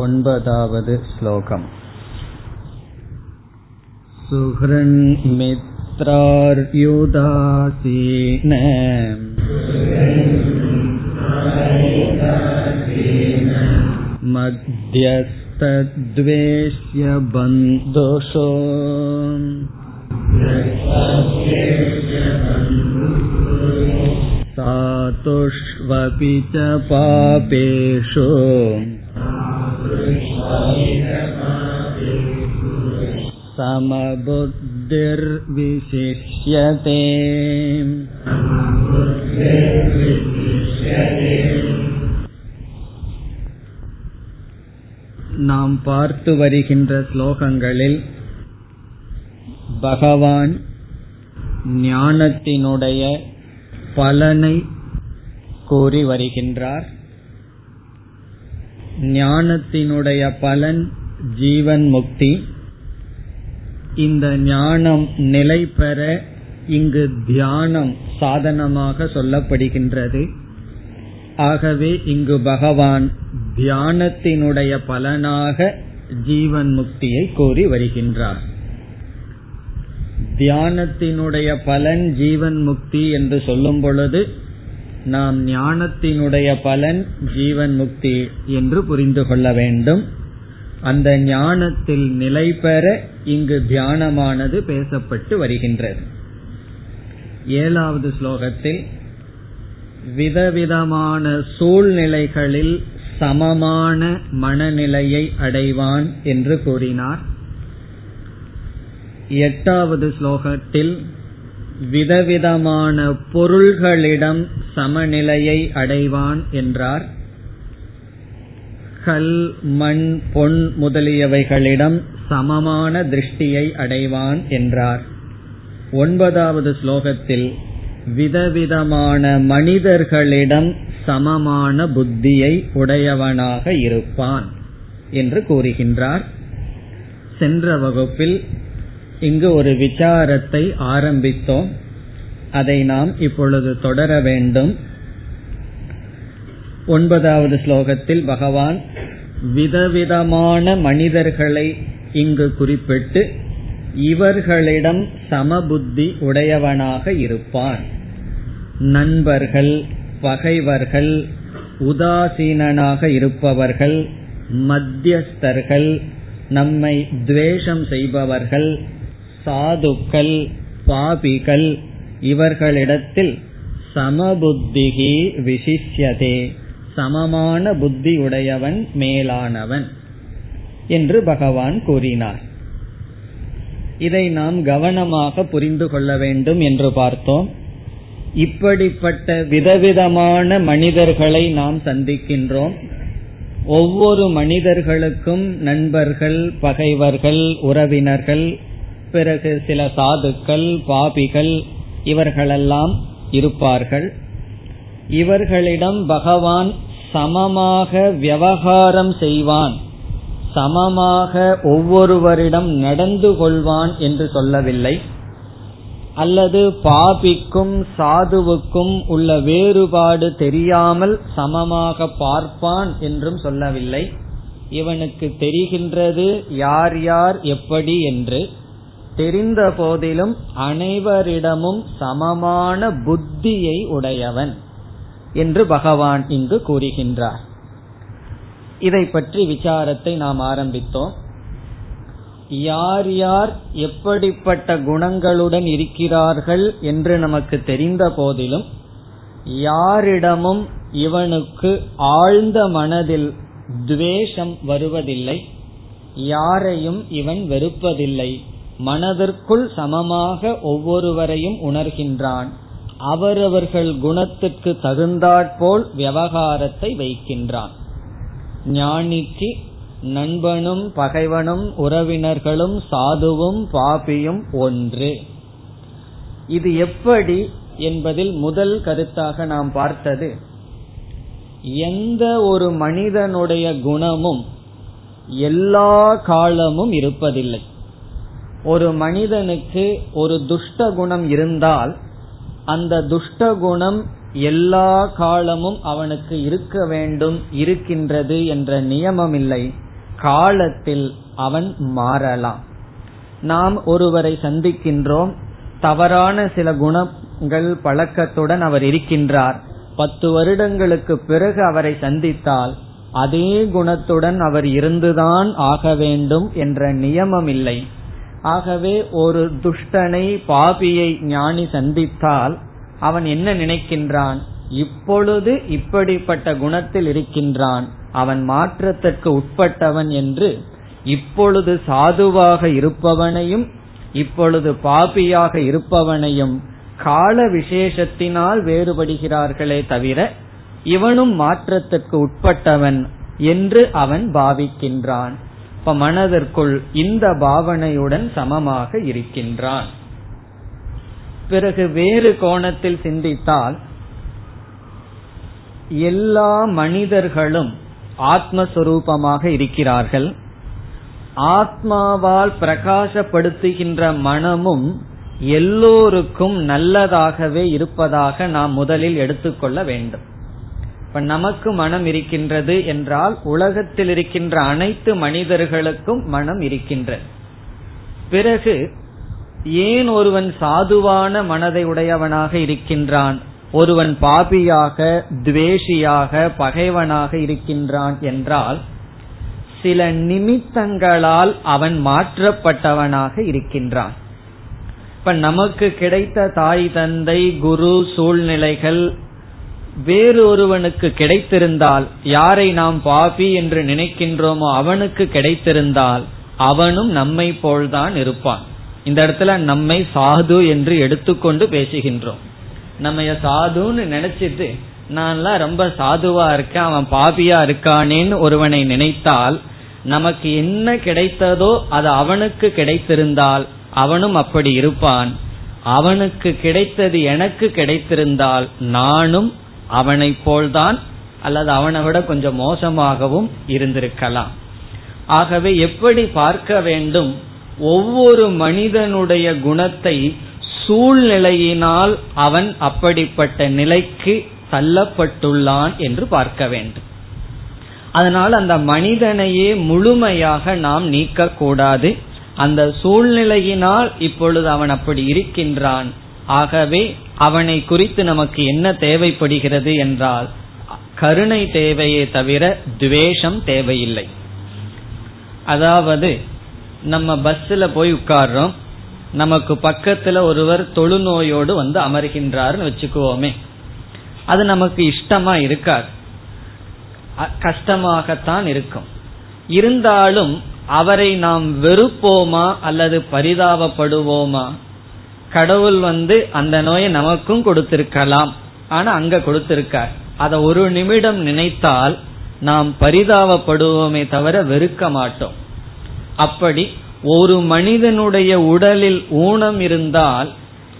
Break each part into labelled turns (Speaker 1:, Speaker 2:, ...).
Speaker 1: ओन्पदावद् श्लोकम् सुहृन्मित्रार्युदासीन मध्यस्तद्वेष्य बन्धुषो सातुष्वपि च पापेषु समबुद्धिर्विशिष्यते நாம் பார்த்து வருகின்ற ஸ்லோகங்களில் பகவான் ஞானத்தினுடைய பலனை கூறி வருகின்றார் ஞானத்தினுடைய பலன் ஜீவன் முக்தி. இந்த ஞானம் நிலை பெற இங்கு தியானம் சாதனமாக சொல்லப்படுகின்றது. ஆகவே இங்கு பகவான் தியானத்தினுடைய பலனாக ஜீவன் முக்தியை கோரி வருகின்றார். தியானத்தினுடைய பலன் ஜீவன் முக்தி என்று சொல்லும் பொழுது நாம் ஞானத்தினுடைய பலன் ஜீவன் முக்தி என்று புரிந்து கொள்ள வேண்டும். அந்த ஞானத்தில் நிலை பெற இங்கு தியானமானது பேசப்பட்டு வருகின்றது. ஏழாவது ஸ்லோகத்தில் விதவிதமான சூழ்நிலைகளில் சமமான மனநிலையை அடைவான் என்று கூறினார். எட்டாவது ஸ்லோகத்தில் விதவிதமான பொருள்களிடம் சமநிலையை அடைவான் என்றார். கல் மண் பொன் முதலியவைகளிடம் சமமான திருஷ்டியை அடைவான் என்றார். ஒன்பதாவது ஸ்லோகத்தில் விதவிதமான மனிதர்களிடம் சமமான புத்தியை உடையவனாக இருப்பான் என்று கூறுகின்றார். சென்ற வகுப்பில் இங்கு ஒரு விசாரத்தை ஆரம்பித்தோம். அதை நாம் இப்பொழுது தொடர வேண்டும். ஒன்பதாவது ஸ்லோகத்தில் பகவான் விதவிதமான மனிதர்களை இங்கு குறிப்பிட்டு இவர்களிடம் சமபுத்தி உடையவனாக இருப்பான். நண்பர்கள் பகைவர்கள் உதாசீனனாக இருப்பவர்கள் மத்தியஸ்தர்கள் நம்மை துவேஷம் செய்பவர்கள் சாதுக்கள் பாபிகள் இவர்களிடத்தில் சமபுத்திகி விசிஷ்யதே. சமமான புத்தி உடையவன் மேலானவன் என்று பகவான் கூறினார். இதை நாம் கவனமாக புரிந்து கொள்ள வேண்டும் என்று பார்த்தோம். இப்படிப்பட்ட விதவிதமான மனிதர்களை நாம் சந்திக்கின்றோம். ஒவ்வொரு மனிதர்களுக்கும் நண்பர்கள் பகைவர்கள் உறவினர்கள் பிறகு சில சாதுக்கள் பாபிகள் இவர்களெல்லாம் இருப்பார்கள். இவர்களிடம் பகவான் சமமாக விவகாரம் செய்வான். சமமாக ஒவ்வொருவரிடம் நடந்து கொள்வான் என்று சொல்லவில்லை. அல்லது பாபிக்கும் சாதுவுக்கும் உள்ள வேறுபாடு தெரியாமல் சமமாக பார்ப்பான் என்றும் சொல்லவில்லை. இவனுக்கு தெரிகின்றது யார் யார் எப்படி என்று. தெரிந்த போதிலும் அனைவரிடமும் சமமான புத்தியை உடையவன் என்று பகவான் இங்கு கூறுகின்றார். இதை பற்றி விசாரத்தை நாம் ஆரம்பித்தோம். யார் யார் எப்படிப்பட்ட குணங்களுடன் இருக்கிறார்கள் என்று நமக்கு தெரிந்த போதிலும் யாரிடமும் இவனுக்கு ஆழ்ந்த மனதில் துவேஷம் வருவதில்லை யாரையும் இவன் வெறுப்பதில்லை. மனதிற்குள் சமமாக ஒவ்வொருவரையும் உணர்கின்றான். அவரவர்கள் குணத்திற்கு தகுந்தாற்போல் விவகாரத்தை வைக்கின்றான். ஞானிக்கு நண்பனும் பகைவனும் உறவினர்களும் சாதுவும் பாபியும் ஒன்று. இது எப்படி என்பதில் முதல் கருத்தாக நாம் பார்த்தது. எந்த ஒரு மனிதனுடைய குணமும் எல்லா காலமும் இருப்பதில்லை. ஒரு மனிதனுக்கு ஒரு துஷ்ட குணம் இருந்தால் அந்த துஷ்ட குணம் எல்லா காலமும் அவனுக்கு இருக்க வேண்டும் இருக்கின்றது என்ற நியமம் இல்லை காலத்தில் அவன் மாறலாம். நாம் ஒருவரை சந்திக்கின்றோம் தவறான சில குணங்கள் பழக்கத்துடன் அவர் இருக்கின்றார். பத்து வருடங்களுக்கு பிறகு அவரை சந்தித்தால் அதே குணத்துடன் அவர் இருந்துதான் ஆக வேண்டும் என்ற நியமம் இல்லை ஆகவே ஒரு துஷ்டனை பாபியை ஞானி சந்தித்தால் அவன் என்ன நினைக்கின்றான்? இப்பொழுது இப்படிப்பட்ட குணத்தில் இருக்கின்றான். அவன் மாற்றத்திற்கு உட்பட்டவன் என்று இப்பொழுது சாதுவாக இருப்பவனையும் இப்பொழுது பாபியாக இருப்பவனையும் கால விசேஷத்தினால் வேறுபடுகிறார்களே தவிர இவனும் மாற்றத்திற்கு உட்பட்டவன் என்று அவன் பாவிக்கின்றான். இப்ப மனதிற்குள் இந்த பாவனையுடன் சமமாக இருக்கின்றான். பிறகு வேறு கோணத்தில் சிந்தித்தால் எல்லா மனிதர்களும் ஆத்மஸ்வரூபமாக இருக்கிறார்கள். ஆத்மாவால் பிரகாசப்படுத்துகின்ற மனமும் எல்லோருக்கும் நல்லதாகவே இருப்பதாக நாம் முதலில் எடுத்துக்கொள்ள வேண்டும். இப்ப நமக்கு மனம் இருக்கின்றது என்றால் உலகத்தில் இருக்கின்ற அனைத்து மனிதர்களுக்கும் மனம் இருக்கின்றது. பிறகு ஏன் ஒருவன் சாதுவான மனதை உடையவனாக இருக்கின்றான்? ஒருவன் பாபியாக துவேஷியாக பகைவனாக இருக்கின்றான் என்றால் சில நிமித்தங்களால் அவன் மாற்றப்பட்டவனாக இருக்கின்றான். இப்ப நமக்கு கிடைத்த தாய் தந்தை குரு சூழ்நிலைகள் வேறு ஒருவனுக்கு கிடைத்திருந்தால் யாரை நாம் பாபி என்று நினைக்கின்றோமோ அவனுக்கு கிடைத்திருந்தால் அவனும் நம்மை போல்தான் இருப்பான். இந்த இடத்துல நம்மை சாது என்று எடுத்துக்கொண்டு பேசுகின்றோம். நம்ம சாதுன்னு நினைச்சிட்டு நான்லாம் ரொம்ப சாதுவா இருக்கேன் அவன் பாபியா இருக்கானேன்னு ஒருவனை நினைத்தால் நமக்கு என்ன கிடைத்ததோ அது அவனுக்கு கிடைத்திருந்தால் அவனும் அப்படி இருப்பான். அவனுக்கு கிடைத்தது எனக்கு கிடைத்திருந்தால் நானும் அவனைப் போல்தான் அல்லது அவனை விட கொஞ்சம் மோசமாகவும் இருந்திருக்கலாம். ஆகவே எப்படி பார்க்க வேண்டும்? ஒவ்வொரு மனிதனுடைய குணத்தை சூழ்நிலையினால் அவன் அப்படிப்பட்ட நிலைக்கு தள்ளப்பட்டுள்ளான் என்று பார்க்க வேண்டும். அதனால் அந்த மனிதனையே முழுமையாக நாம் நீக்கக்கூடாது. அந்த சூழ்நிலையினால் இப்பொழுது அவன் அப்படி இருக்கின்றான். ஆகவே அவனை குறித்து நமக்கு என்ன தேவைப்படுகிறது என்றால் கருணை தேவையே தவிர துவேஷம் தேவையில்லை. அதாவது நம்ம பஸ்ல போய் உட்கார்றோம் நமக்கு பக்கத்துல ஒருவர் தொழுநோயோடு வந்து அமர்கின்றார்னு வச்சுக்குவோமே. அது நமக்கு இஷ்டமா இருக்காது. கஷ்டமாகத்தான் இருக்கும். இருந்தாலும் அவரை நாம் வெறுப்போமா அல்லது பரிதாபப்படுவோமா? கடவுள் வந்து அந்த நோயை நமக்கும் கொடுத்திருக்கலாம். ஆனா அங்க கொடுத்திருக்கார். அத ஒரு நிமிடம் நினைத்தால் நாம் பரிதாபப்படுவோமே தவிர வெறுக்க மாட்டோம். அப்படி ஒரு மனிதனுடைய உடலில் ஊனம் இருந்தால்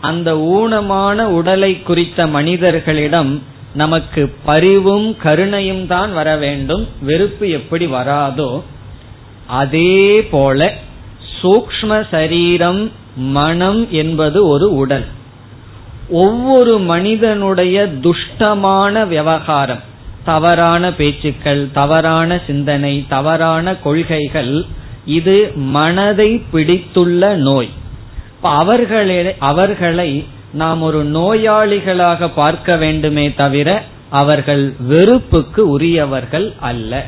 Speaker 1: அந்த ஊனமான உடலை குறித்த மனிதர்களிடம் நமக்கு பரிவும் கருணையும் தான் வர வேண்டும். வெறுப்பு எப்படி வராதோ அதே போல சூக்ம சரீரம் மனம் என்பது ஒரு உடல். ஒவ்வொரு மனிதனுடைய துஷ்டமான விவகாரம் தவறான பேச்சுக்கள் தவறான சிந்தனை தவறான கொள்கைகள் இது மனதை பிடித்துள்ள நோய். அவர்களை அவர்களை நாம் ஒரு நோயாளிகளாக பார்க்க வேண்டுமே தவிர அவர்கள் வெறுப்புக்கு உரியவர்கள் அல்ல.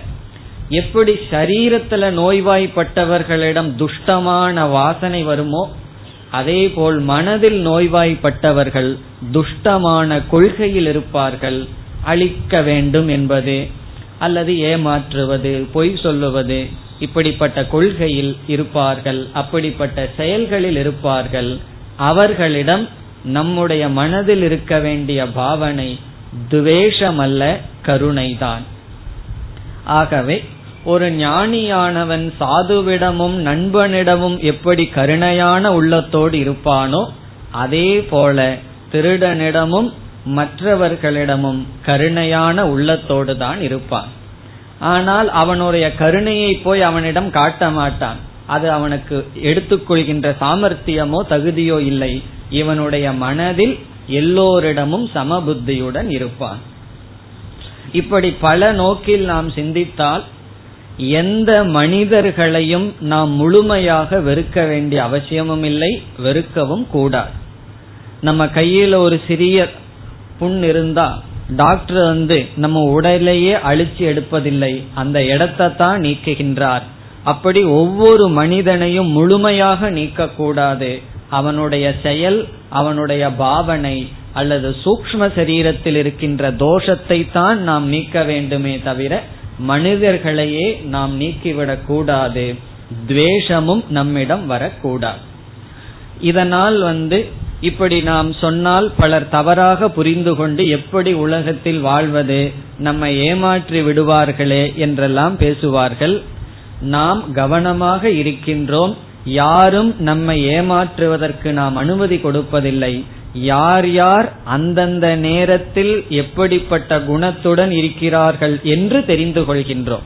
Speaker 1: எப்படி சரீரத்துல நோய்வாய்ப்பட்டவர்களிடம் துஷ்டமான வாசனை வருமோ அதே போல் மனதில் நோய்வாய்ப்பட்டவர்கள் துஷ்டமான கொள்கையில் இருப்பார்கள். அழிக்க வேண்டும் என்பது அல்லது ஏமாற்றுவது பொய் சொல்லுவது இப்படிப்பட்ட கொள்கையில் இருப்பார்கள் அப்படிப்பட்ட செயல்களில் இருப்பார்கள். அவர்களிடம் நம்முடைய மனதில் இருக்க வேண்டிய பாவனை துவேஷமல்ல கருணைதான். ஆகவே ஒரு ஞானியானவன் சாதுவிடமும் நண்பனிடமும் எப்படி கருணையான உள்ளத்தோடு இருப்பானோ அதே போல திருடனிடமும் மற்றவர்களிடமும் கருணையான உள்ளத்தோடு தான் இருப்பான். ஆனால் அவனுடைய கருணையை போய் அவனிடம் காட்ட மாட்டான். அது அவனுக்கு எடுத்துக்கொள்கின்ற சாமர்த்தியமோ தகுதியோ இல்லை. இவனுடைய மனதில் எல்லோரிடமும் சமபுத்தியுடன் இருப்பான். இப்படி பல நோக்கில் நாம் சிந்தித்தால் எந்த மனிதர்களையும் நாம் முழுமையாக வெறுக்க வேண்டிய அவசியமும் இல்லை வெறுக்கவும் கூடாது. நம்ம கையில ஒரு சிறிய புண் இருந்தா டாக்டர் வந்து நம்ம உடலையே அழிச்சு எடுப்பதில்லை அந்த இடத்தை தான் நீக்குகின்றார். அப்படி ஒவ்வொரு மனிதனையும் முழுமையாக நீக்கக்கூடாது. அவனுடைய செயல் அவனுடைய பாவனை அல்லது சூக்ம சரீரத்தில் இருக்கின்ற தோஷத்தை தான் நாம் நீக்க வேண்டுமே தவிர மனிதர்களையே நாம் நீக்கிவிடக் கூடாது. துவேஷமும் நம்மிடம் வரக்கூடாது. இதனால் வந்து இப்படி நாம் சொன்னால் பலர் தவறாக புரிந்து கொண்டு எப்படி உலகத்தில் வாழ்வது நம்மை ஏமாற்றி விடுவார்களே என்றெல்லாம் பேசுவார்கள். நாம் கவனமாக இருக்கின்றோம். யாரும் நம்மை ஏமாற்றுவதற்கு நாம் அனுமதி கொடுப்பதில்லை. யார் யார் அந்தந்த நேரத்தில் எப்படிப்பட்ட குணத்துடன் இருக்கிறார்கள் என்று தெரிந்து கொள்கின்றோம்.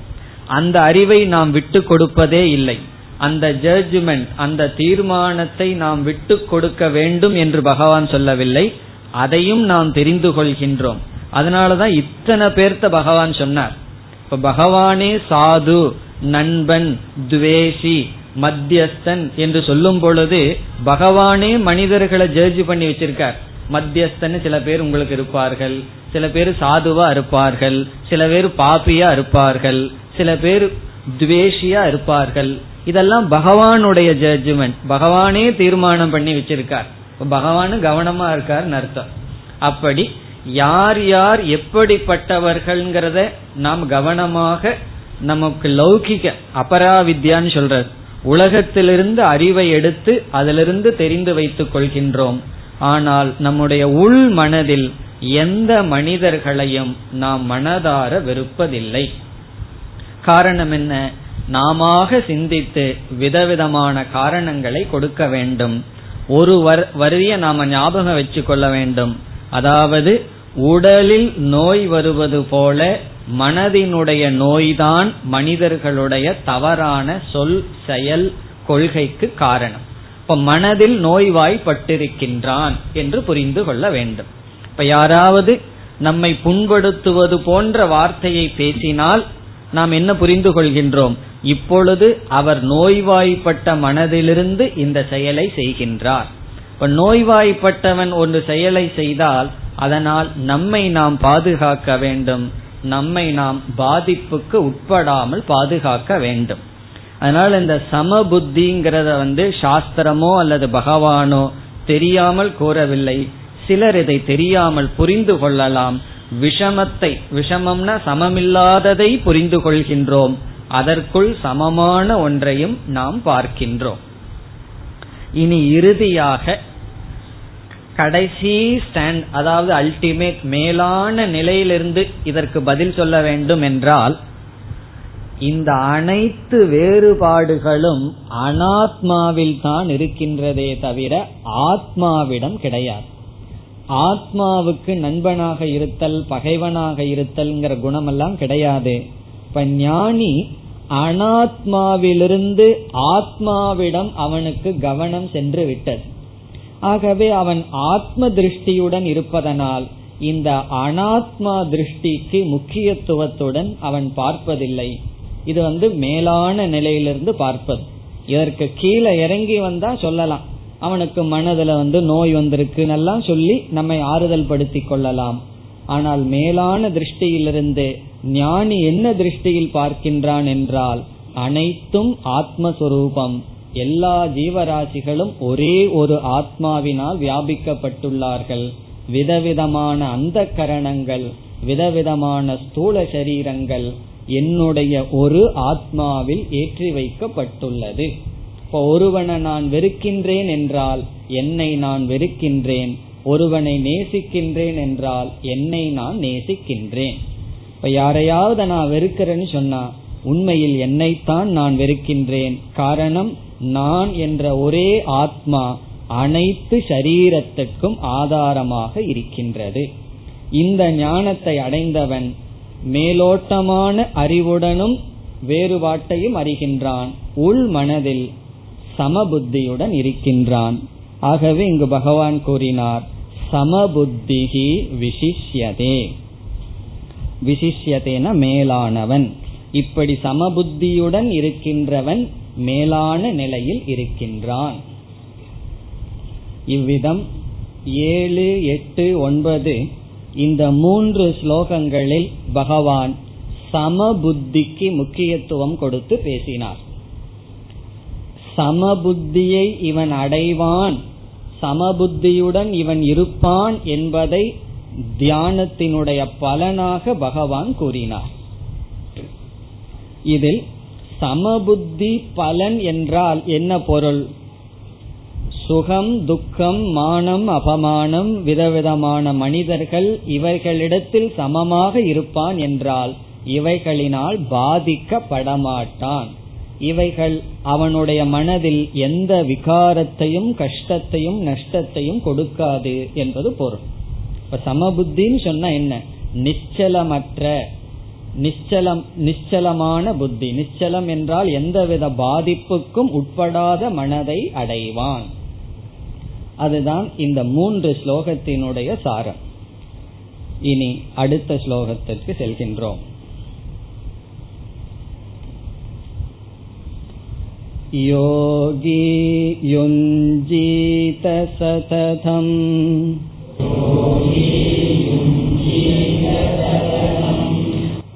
Speaker 1: அந்த அறிவை நாம் விட்டு கொடுப்பதே இல்லை. அந்த ஜட்ஜ்மெண்ட் அந்த தீர்மானத்தை நாம் விட்டு கொடுக்க வேண்டும் என்று பகவான் சொல்லவில்லை. அதையும் நாம் தெரிந்து கொள்கின்றோம். அதனாலதான் இத்தனை பேர்த்த பகவான் சொன்னார். இப்ப பகவானே சாது நண்பன் துவேஷி மத்தியஸ்தன் என்று சொல்லும் பொழுது பகவானே மனிதர்களை ஜட்ஜ் பண்ணி வச்சிருக்கார். மத்தியஸ்தன் சில பேர் உங்களுக்கு இருப்பார்கள். சில பேர் சாதுவா இருப்பார்கள். சில பேர் பாப்பியா இருப்பார்கள். சில பேர் துவேஷியா இருப்பார்கள். இதெல்லாம் பகவானுடைய ஜட்ஜ்மெண்ட் பகவானே தீர்மானம் பண்ணி வச்சிருக்கார். பகவானு கவனமா இருக்கார் அர்த்தம். அப்படி யார் யார் எப்படிப்பட்டவர்கள்ங்கிறத நாம் கவனமாக நமக்கு லௌகிக அபராவித்யான்னு சொல்றது உலகத்திலிருந்து அறிவை எடுத்து அதிலிருந்து தெரிந்து வைத்துக் கொள்கின்றோம். ஆனால் நம்முடைய உள் மனதில் எந்த மனிதர்களையும் நாம் மனதார வெறுப்பதில்லை. காரணம் என்ன? நாம சிந்தித்து விதவிதமான காரணங்களை கொடுக்க வேண்டும். ஒரு வரிய நாம ஞாபகம் வச்சுக்கொள்ள வேண்டும். அதாவது உடலில் நோய் வருவது போல மனதினுடைய நோய்தான் மனிதர்களுடைய தவறான சொல் செயல் கொள்கைக்கு காரணம். இப்ப மனதில் நோய்வாய்ப்பட்டிருக்கின்றான் என்று புரிந்து கொள்ள வேண்டும். இப்ப யாராவது நம்மை புண்படுத்துவது போன்ற வார்த்தையை பேசினால் நாம் என்ன புரிந்து கொள்கின்றோம்? இப்பொழுது அவர் நோய்வாய்ப்பட்ட மனதிலிருந்து இந்த செயலை செய்கின்றார். இப்ப நோய்வாய்ப்பட்டவன் ஒரு செயலை செய்தால் அதனால் நம்மை நாம் பாதுகாக்க வேண்டும். நம்மை நாம் பாதிப்புக்கு உட்படாமல் பாதுகாக்க வேண்டும். அதனால் இந்த சம புத்திங்கிறத வந்து சாஸ்திரமோ அல்லது பகவானோ தெரியாமல் கூறவில்லை. சிலர் இதை தெரியாமல் புரிந்து கொள்ளலாம். விஷமத்தை விஷமம்னா சமமில்லாததை புரிந்து கொள்கின்றோம். அதற்குள் சமமான ஒன்றையும் நாம் பார்க்கின்றோம். இனி இறுதியாக கடைசி ஸ்டாண்ட் அதாவது அல்டிமேட் மேலான நிலையிலிருந்து இதற்கு பதில் சொல்ல வேண்டும் என்றால் இந்த அனைத்து வேறுபாடுகளும் அனாத்மாவில் தான் இருக்கின்றதே தவிர ஆத்மாவிடம் கிடையாது. ஆத்மாவுக்கு நண்பனாக இருத்தல் பகைவனாக இருத்தல்ங்கிற குணமெல்லாம் கிடையாது. இப்ப ஞானி அனாத்மாவிலிருந்து ஆத்மாவிடம் அவனுக்கு கவனம் சென்று விட்டது. ஆகவே அவன் ஆத்ம திருஷ்டியுடன் இருப்பதனால் இந்த அனாத்மா திருஷ்டிக்கு முக்கியத்துவத்துடன் அவன் பார்ப்பதில்லை. இது வந்து மேலான நிலையிலிருந்து பார்ப்பது. இதற்கு கீழே இறங்கி வந்தா சொல்லலாம். அவனுக்கு மனதுல வந்து நோய் வந்திருக்குன்னெல்லாம் எல்லாம் சொல்லி நம்மை ஆறுதல் படுத்தி கொள்ளலாம். ஆனால் மேலான திருஷ்டியிலிருந்து ஞானி என்ன திருஷ்டியில் பார்க்கின்றான் என்றால் அனைத்தும் ஆத்மஸ்வரூபம். எல்லா ஜீவராசிகளும் ஒரே ஒரு ஆத்மாவினால் வியாபிக்கப்பட்டுள்ளார்கள். விதவிதமான அந்த கரணங்கள் விதவிதமான ஸ்தூல சரீரங்கள் என்னுடைய ஒரு ஆத்மாவில் ஏற்றி வைக்கப்பட்டுள்ளது. இப்போ ஒருவனை நான் வெறுக்கின்றேன் என்றால் என்னை நான் வெறுக்கின்றேன். ஒருவனை நேசிக்கின்றேன் என்றால் என்னை நான் நேசிக்கின்றேன். இப்ப யாரையாவது நான் வெறுக்கிறேன்னு சொன்னா உண்மையில் என்னைத்தான் நான் வெறுக்கின்றேன். காரணம் நான் என்ற ஒரே ஆத்மா அனைத்து சரீரத்துக்கும் ஆதாரமாக இருக்கின்றது. இந்த ஞானத்தை அடைந்தவன் மேலோட்டமான அறிவுடனும் வேறுபாட்டையும் அறிகின்றான். உள் மனதில் சமபுத்தியுடன் இருக்கின்றான். ஆகவே இங்கு பகவான் கூறினார் சமபுத்திகி விசிஷ்யதே. விசிஷ்யதேன மேலானவன். இப்படி சமபுத்தியுடன் இருக்கின்றவன் மேலான நிலையில் இருக்கின்றான். இவ்விதம் ஏழு எட்டு ஒன்பது இந்த மூன்று ஸ்லோகங்களில் பகவான் சமபுத்திக்கு முக்கியத்துவம் கொடுத்து பேசினார். சமபுத்தியை இவன் அடைவான் சமபுத்தியுடன் இவன் இருப்பான் என்பதை தியானத்தினுடைய பலனாக பகவான் கூறினார். இதில் சமபுத்தி பலன் என்றால் என்ன பொருள்? சுகம் துக்கம் மானம் அபமானம் விதவிதமான மனிதர்கள் இவைகளிடத்தில் சமமாக இருப்பான் என்றால் இவைகளினால் பாதிக்கப்படமாட்டான். இவைகள் அவனுடைய மனதில் எந்த விகாரத்தையும் கஷ்டத்தையும் நஷ்டத்தையும் கொடுக்காது என்பது பொருள். இப்ப சமபுத்தின்னு சொன்னா என்ன? நிச்சலமற்ற நிச்சலம் நிச்சலமான புத்தி நிச்சலம் என்றால் எந்தவித பாதிப்புக்கும் உட்படாத மனதை அடைவான் அதுதான் இந்த மூன்று ஸ்லோகத்தினுடைய சாரம் இனி அடுத்த ஸ்லோகத்திற்கு செல்கின்றோம் योगी युञ्जीत सततम्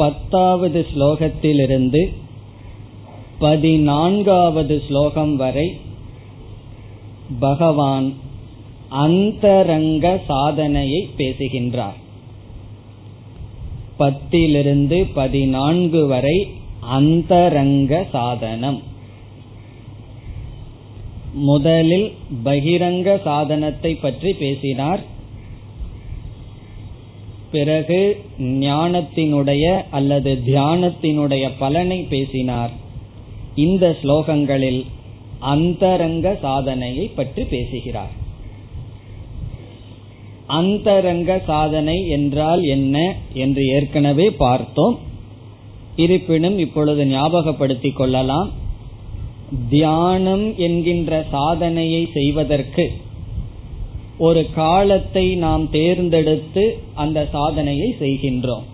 Speaker 1: பத்தாவது ஸ்லோகத்திலிருந்து பதினான்காவது ஸ்லோகம் வரை பகவான் அந்தரங்க சாதனையை பேசுகின்றார். பத்திலிருந்து பதினான்கு வரை அந்தரங்க சாதனம். முதலில் பகிரங்க சாதனத்தை பற்றி பேசினார். பிறகு ஞானத்தினுடைய அல்லது தியானத்தினுடைய பலனை பேசினார். இந்த ஸ்லோகங்களில் அந்தரங்க சாதனையை பற்றி பேசுகிறார். அந்தரங்க சாதனை என்றால் என்ன என்று ஏற்கனவே பார்த்தோம். இருப்பினும் இப்பொழுது ஞாபகப்படுத்திக் கொள்ளலாம். தியானம் என்கின்ற சாதனையை செய்வதற்கு ஒரு காலத்தை நாம் தேர்ந்தெடுத்து அந்த சாதனையை செய்கின்றோம்.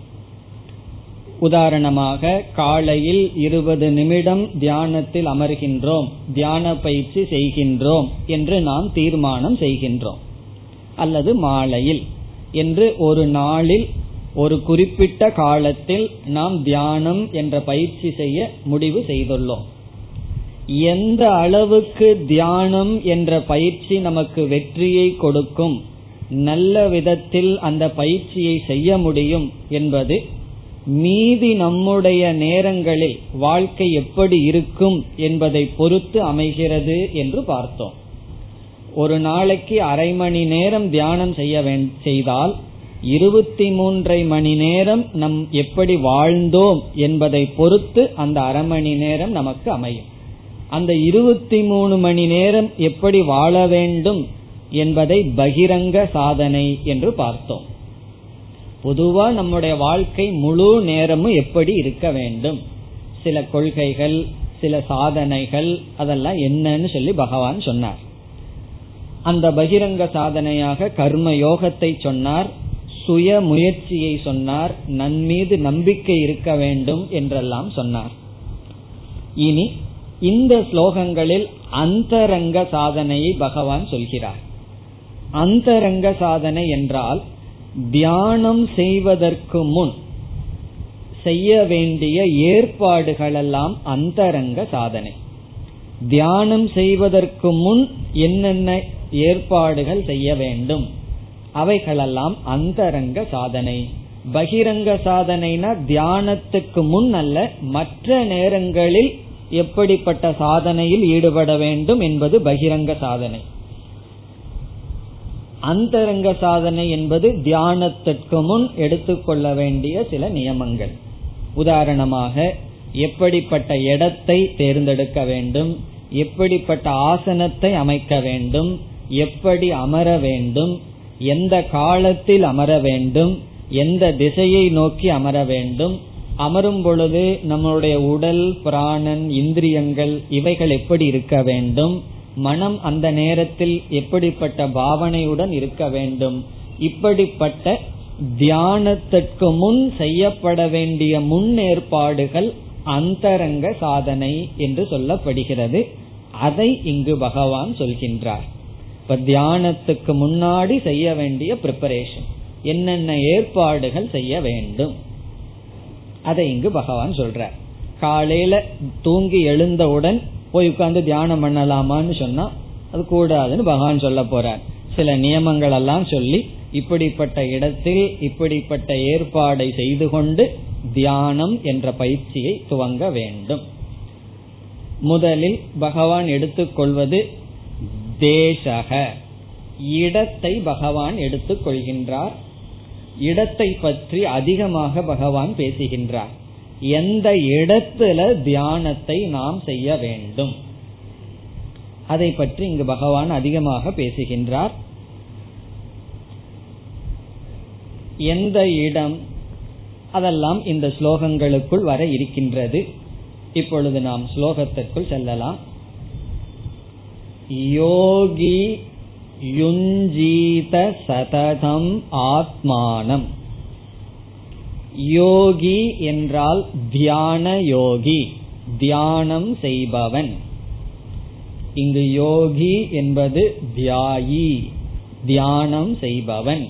Speaker 1: உதாரணமாக காலையில் இருபது நிமிடம் தியானத்தில் அமர்கின்றோம் தியான பயிற்சி செய்கின்றோம் என்று நாம் தீர்மானம் செய்கின்றோம். அல்லது மாலையில் என்று ஒரு நாளில் ஒரு குறிப்பிட்ட காலத்தில் நாம் தியானம் என்ற பயிற்சி செய்ய முடிவு செய்துள்ளோம். எந்த அளவுக்கு தியானம் என்ற பயிற்சி நமக்கு வெற்றியை கொடுக்கும் நல்ல விதத்தில் அந்த பயிற்சியை செய்ய முடியும் என்பது மீதி நம்முடைய நேரங்களில் வாழ்க்கை எப்படி இருக்கும் என்பதை பொறுத்து அமைகிறது என்று பார்த்தோம். ஒரு நாளைக்கு அரை மணி நேரம் தியானம் செய்ய செய்தால் இருபத்தி மூன்றை மணி நேரம் நம் எப்படி வாழ்ந்தோம் என்பதை பொறுத்து அந்த அரை மணி நேரம் நமக்கு அமையும். அந்த இருபத்தி மூணு மணி நேரம் எப்படி வாழ வேண்டும் என்பதை பகிரங்க சாதனை என்று பார்த்தோம். பொதுவா நம்முடைய வாழ்க்கை முழு நேரமும் எப்படி இருக்க வேண்டும்? சில கொள்கைகள் சில சாதனைகள் அதெல்லாம் என்னன்னு சொல்லி பகவான் சொன்னார். அந்த பகிரங்க சாதனையாக கர்ம யோகத்தை சொன்னார் சுய முயற்சியை சொன்னார் நன்மீது நம்பிக்கை இருக்க வேண்டும் என்றெல்லாம் சொன்னார். இனி இந்த ஸ்லோகங்களில் அந்தரங்க சாதனையை பகவான் சொல்கிறார். அந்தரங்க சாதனை என்றால் தியானம் செய்வதற்கு முன் செய்ய வேண்டிய ஏற்பாடுகளெல்லாம் அந்தரங்க சாதனை. தியானம் செய்வதற்கு முன் என்னென்ன ஏற்பாடுகள் செய்ய வேண்டும்? அவைகளெல்லாம் அந்தரங்க சாதனை. பகிரங்க சாதனைனா தியானத்துக்கு முன் அல்ல மற்ற நேரங்களில் எப்படிப்பட்ட சாதனையில் ஈடுபட வேண்டும் என்பது பகிரங்க சாதனை. அந்தரங்க சாதனை என்பது தியானத்திற்கு முன் எடுத்துக்கொள்ள வேண்டிய சில நியமங்கள். உதாரணமாக எப்படிப்பட்ட இடத்தை தேர்ந்தெடுக்க வேண்டும் எப்படிப்பட்ட ஆசனத்தை அமைக்க வேண்டும் எப்படி அமர வேண்டும் எந்த காலத்தில் அமர வேண்டும் எந்த திசையை நோக்கி அமர வேண்டும் அமரும் பொழுது நம்மளுடைய உடல் பிராணன் இந்திரியங்கள் இவைகள் எப்படி இருக்க வேண்டும்? மனம் அந்த நேரத்தில் எப்படிப்பட்ட பாவனையுடன் இருக்க வேண்டும்? இப்படிப்பட்ட தியானத்திற்கு முன் செய்யப்பட வேண்டிய முன்னேற்பாடுகள் அந்தரங்க சாதனை என்று சொல்லப்படுகிறது. அதை இங்கு பகவான் சொல்கின்றார். இப்ப தியானத்துக்கு முன்னாடி செய்ய வேண்டிய பிரிப்பரேஷன் என்னென்ன ஏற்பாடுகள் செய்ய வேண்டும்? அதை இங்கு பகவான் சொல்றார். காலையில தூங்கி எழுந்தவுடன் போய் உட்கார்ந்து தியானம் பண்ணலாமான்னு சொன்னா அது கூடாதுன்னு பகவான் சொல்ல போறார். சில நியமங்கள் எல்லாம் சொல்லி இப்படிப்பட்ட இடத்தில் இப்படிப்பட்ட ஏற்பாடை செய்து கொண்டு தியானம் என்ற பயிற்சியை துவங்க வேண்டும். முதலில் பகவான் எடுத்துக்கொள்வது தேசக. இடத்தை பகவான் எடுத்துக் கொள்கின்றார் இடத்தை பற்றி அதிகமாக பகவான் பேசுகின்றார். எந்த இடத்துல தியானத்தை நாம் செய்ய வேண்டும்? அதை பற்றி இங்கு பகவான் அதிகமாக பேசுகின்றார். எந்த இடம் அதெல்லாம் இந்த ஸ்லோகங்களுக்குள் வர இருக்கின்றது. இப்பொழுது நாம் ஸ்லோகத்திற்குள் செல்லலாம். யோகி யுஞ்சீத சததம் ஆத்மானம். யோகி என்றால் தியான யோகி தியானம் செய்பவன். இங்கு யோகி என்பது தியாயி தியானம் செய்பவன்.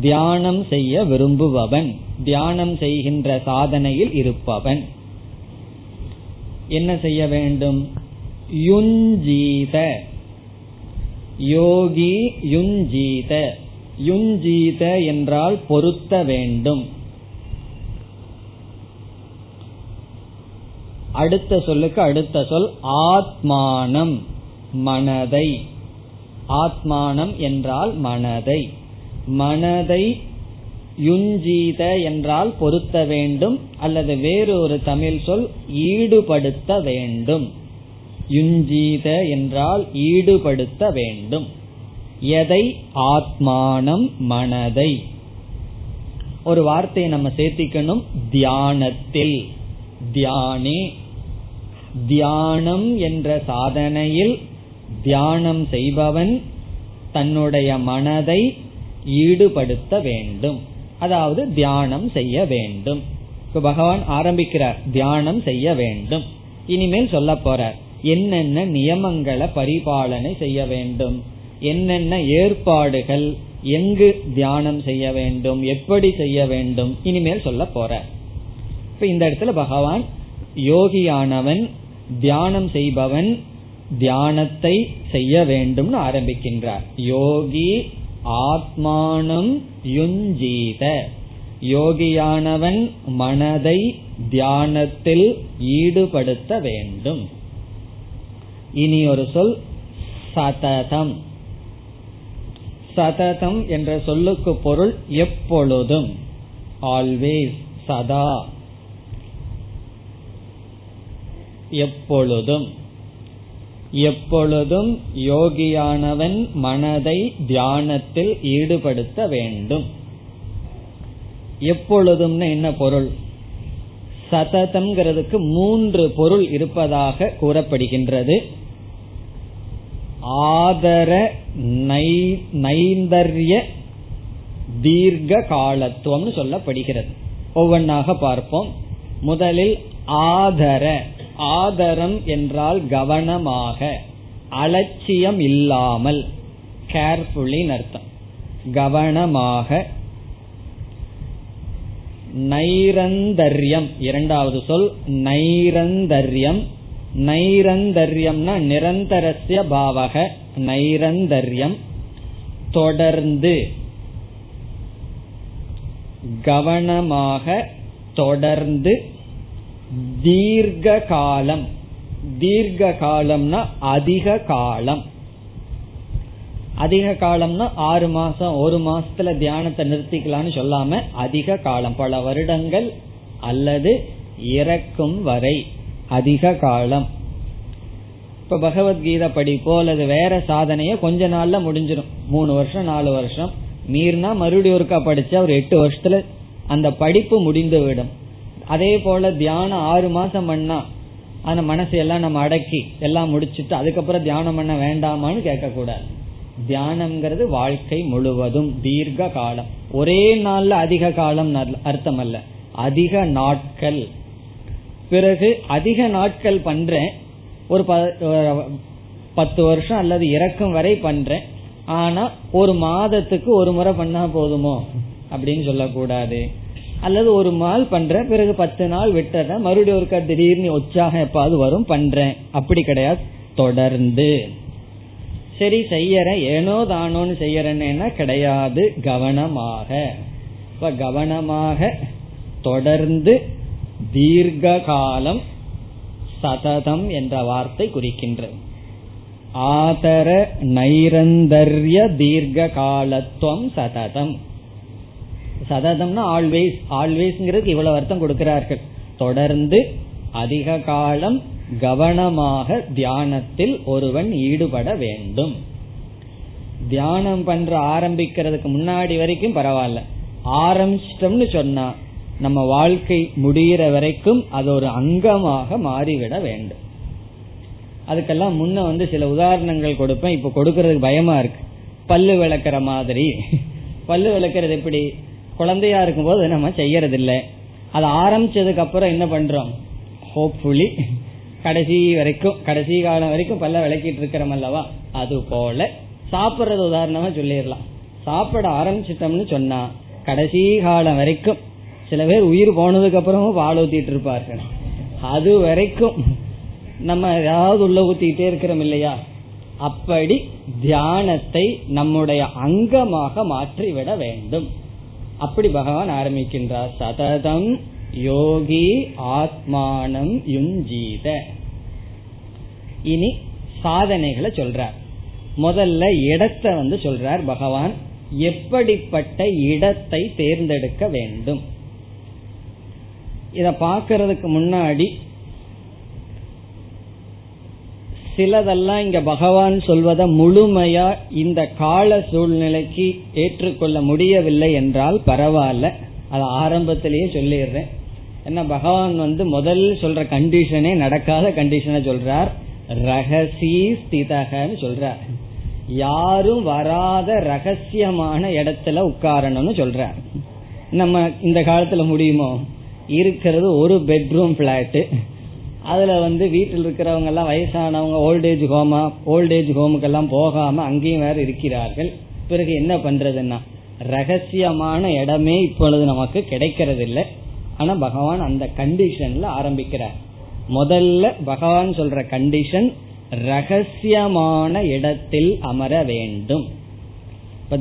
Speaker 1: தியானம் செய்ய விரும்புபவன் தியானம் செய்கின்ற சாதனையில் இருப்பவன். என்ன செய்ய வேண்டும்? யுஞ்சீத யோகி யுஞ்சீத. யுஞ்சீத என்றால் பொருத்த வேண்டும். அடுத்த சொல்லுக்கு அடுத்த சொல் ஆத்மானம் மனதை. ஆத்மானம் என்றால் மனதை. மனதை யுஞ்சீத என்றால் பொருத்த வேண்டும் அல்லது வேறு ஒரு தமிழ் சொல் ஈடுபடுத்த வேண்டும். யுஞ்சீத என்றால் ஈடுபடுத்த வேண்டும். எதை? ஆத்மானம் மனதை. ஒரு வார்த்தையை நம்ம சேர்த்திக்கணும். தியானத்தில். தியானே. தியானம் என்ற சாதனையில் தியானம் செய்பவன் தன்னுடைய மனதை ஈடுபடுத்த வேண்டும். அதாவது தியானம் செய்ய வேண்டும். இப்ப பகவான் ஆரம்பிக்கிறார். தியானம் செய்ய வேண்டும். இனிமேல் சொல்ல போறார். என்னென்ன நியமங்களை பரிபாலனை செய்ய வேண்டும்? என்னென்ன ஏற்பாடுகள் எங்கு தியானம் செய்ய வேண்டும்? எப்படி செய்ய வேண்டும்? இனிமேல் சொல்ல போற. இப்ப இந்த இடத்துல பகவான் யோகியானவன் தியானம் செய்பவன் தியானத்தை செய்ய வேண்டும்னு ஆரம்பிக்கின்றார். யோகி ஆத்மானம் யுஞ்சீத. யோகியானவன் மனதை தியானத்தில் ஈடுபடுத்த வேண்டும். இனி ஒரு சொல் சததம். சததம் என்ற சொல்லுக்கு பொருள் எப்பொழுதும். ஆல்வேஸ் சதா. எப்பொழுதும். எப்பொழுதும் யோகியானவன் மனதை தியானத்தில் ஈடுபடுத்த வேண்டும். எப்பொழுதும்னு என்ன பொருள்? சததம்ங்கிறதுக்கு மூன்று பொருள் இருப்பதாக கூறப்படுகின்றது. ஆதர நைந்தர்ய தீர்க்க காலத்துவம்னு சொல்லப்படுகிறது. ஒவ்வொன்றாக பார்ப்போம். முதலில் ஆதர. ஆதரம் என்றால் கவனமாக அலட்சியம் இல்லாமல் கேர்ஃபுல்லி அர்த்தம். கவனமாக நைரந்தர்யம். இரண்டாவது சொல் நைரந்தர்யம். நைரந்தர்யம்னா நிரந்தரஸ்ய பாவக. நைரந்தர்யம். தொடர்ந்து. கவனமாக தொடர்ந்து. தீர்க்க காலம் தீர்க்க காலம்னா அதிக காலம். அதிக காலம்னா ஆறு மாசம் ஒரு மாசத்துல தியானத்தை நிறுத்திக்கலாம்னு சொல்லாம அதிக காலம். பல வருடங்கள் அல்லது இறக்கும் வரை. அதிக காலம். இப்ப பகவத்கீதை படிப்போ அல்லது வேற சாதனையோ கொஞ்ச நாள்ல முடிஞ்சிடும் மூணு வருஷம் நாலு வருஷம். மீறினா மறுபடியும் ஒருக்கா படிச்சா ஒரு எட்டு வருஷத்துல அந்த படிப்பு முடிந்து விடும் அதே போல தியானம் ஆறு மாசம் பண்ணா அந்த மனசு எல்லாம் நம்ம அடக்கி எல்லாம் முடிச்சுட்டு அதுக்கப்புறம் தியானம் பண்ண வேண்டாமான்னு கேட்க கூடாது தியானம்ங்கிறது வாழ்க்கை முழுவதும் தீர்க்க காலம். ஒரே நாள்ல அதிக காலம் அர்த்தம் அல்ல. அதிக நாட்கள். பிறகு அதிக நாட்கள் பண்றேன். ஒரு பத்து வருஷம் அல்லது இறக்கும் வரை பண்றேன். ஆனா ஒரு மாதத்துக்கு ஒரு முறை பண்ணா போதுமோ? அப்படின்னு சொல்லக்கூடாது. அல்லது ஒரு நாள் பண்றேன் பிறகு பத்து நாள் விட்டுறேன். மறுபடியும் ஒருக்கா திடீர்னு உற்சாகம் எப்பாவது வரும் பண்றேன். அப்படி கிடையாது. தொடர்ந்து. சரி செய்யறேன். ஏனோ தானோன்னு செய்யறேன்னா கிடையாது. கவனமாக. இப்ப கவனமாக தொடர்ந்து தீர்க்க காலம் சததம் என்ற வார்த்தை குறிக்கின்றது ஆதர நைரந்தர்ய தீர்க்க காலத்துவம் சததம். சததம்னா ஆல்வேஸ் ஆல்வேஸ்ங்கிறதுக்கு இவ்வளவு அர்த்தம் கொடுக்கிறார்கள். தொடர்ந்து அதிக காலம் கவனமாக தியானத்தில் ஒருவன் ஈடுபட வேண்டும். தியானம் பண்ற ஆரம்பிக்கிறதுக்கு முன்னாடி வரைக்கும் பரவாயில்ல. ஆரம்பிச்சிட்டோம்னு சொன்னா நம்ம வாழ்க்கை முடிகிற வரைக்கும் அது ஒரு அங்கமாக மாறிவிட வேண்டும். அதுக்கெல்லாம் முன்ன வந்து சில உதாரணங்கள் கொடுப்பேன். இப்ப கொடுக்கறதுக்கு பயமா இருக்கு. பல்லு விளக்குற மாதிரி. பல்லு விளக்குறது எப்படி? குழந்தையா இருக்கும் போது நம்ம செய்யறது இல்லை அது ஆரம்பிச்சதுக்கு அப்புறம் என்ன பண்றோம்? ஹோப்ஃபுல்லி கடைசி வரைக்கும் கடைசி காலம் வரைக்கும் பல்ல விளக்கிட்டு இருக்கிறோம் அல்லவா? அது போல சாப்பிட்றது உதாரணமா சொல்லிடலாம். சாப்பிட ஆரம்பிச்சிட்டோம்னு சொன்னா கடைசி காலம் வரைக்கும் சில பேர் உயிர் போனதுக்கு அப்புறமும் பால் ஊத்திட்டு இருப்பார்கள். அது வரைக்கும் நம்ம ஏதாவது உள்ள ஊத்திக்கிட்டே இருக்கிறோம் இல்லையா? அப்படி தியானத்தை நம்முடைய அங்கமாக மாற்றிவிட வேண்டும். அப்படி பகவான் ஆரம்பிக்கின்றார். சததம் யோகி ஆத்மானம் யுஞ்சீத. இனி சாதனைகளை சொல்றார். முதல்ல இடத்தை வந்து சொல்றார் பகவான். எப்படிப்பட்ட இடத்தை தேர்ந்தெடுக்க வேண்டும்? இத பாக்கிறதுக்கு முன்னாடி சிலதெல்லாம் இங்க பகவான் சொல்வத முழுமையா இந்த கால சூழ்நிலைக்கு ஏற்றுக்கொள்ள முடியவில்லை என்றால் பரவாயில்ல. அது ஆரம்பத்திலேயே சொல்லிடுறேன். என்ன பகவான் வந்து முதல் சொல்ற கண்டிஷனே நடக்காத கண்டிஷனை சொல்றார். ரகசி ஸ்திதகன்னு சொல்றார். யாரும் வராத ரகசியமான இடத்துல உட்காரணும்னு சொல்றார். நம்ம இந்த காலத்துல முடியுமோ? இருக்கிறது ஒரு பெட்ரூம் பிளாட்டு அதுல வந்து வீட்டில் இருக்கிறவங்க எல்லாம் வயசானவங்க ஓல்டேஜ் ஹோமா ஓல்டேஜ் ஹோமுக்கெல்லாம் போகாம அங்கேயும் வேற இருக்கிறார்கள். பிறகு என்ன பண்றதுன்னா ரகசியமான இடமே இப்பொழுது நமக்கு கிடைக்கிறது இல்லை ஆனா பகவான் அந்த கண்டிஷன்ல ஆரம்பிக்கிறார். முதல்ல பகவான் சொல்ற கண்டிஷன் ரகசியமான இடத்தில் அமர வேண்டும்.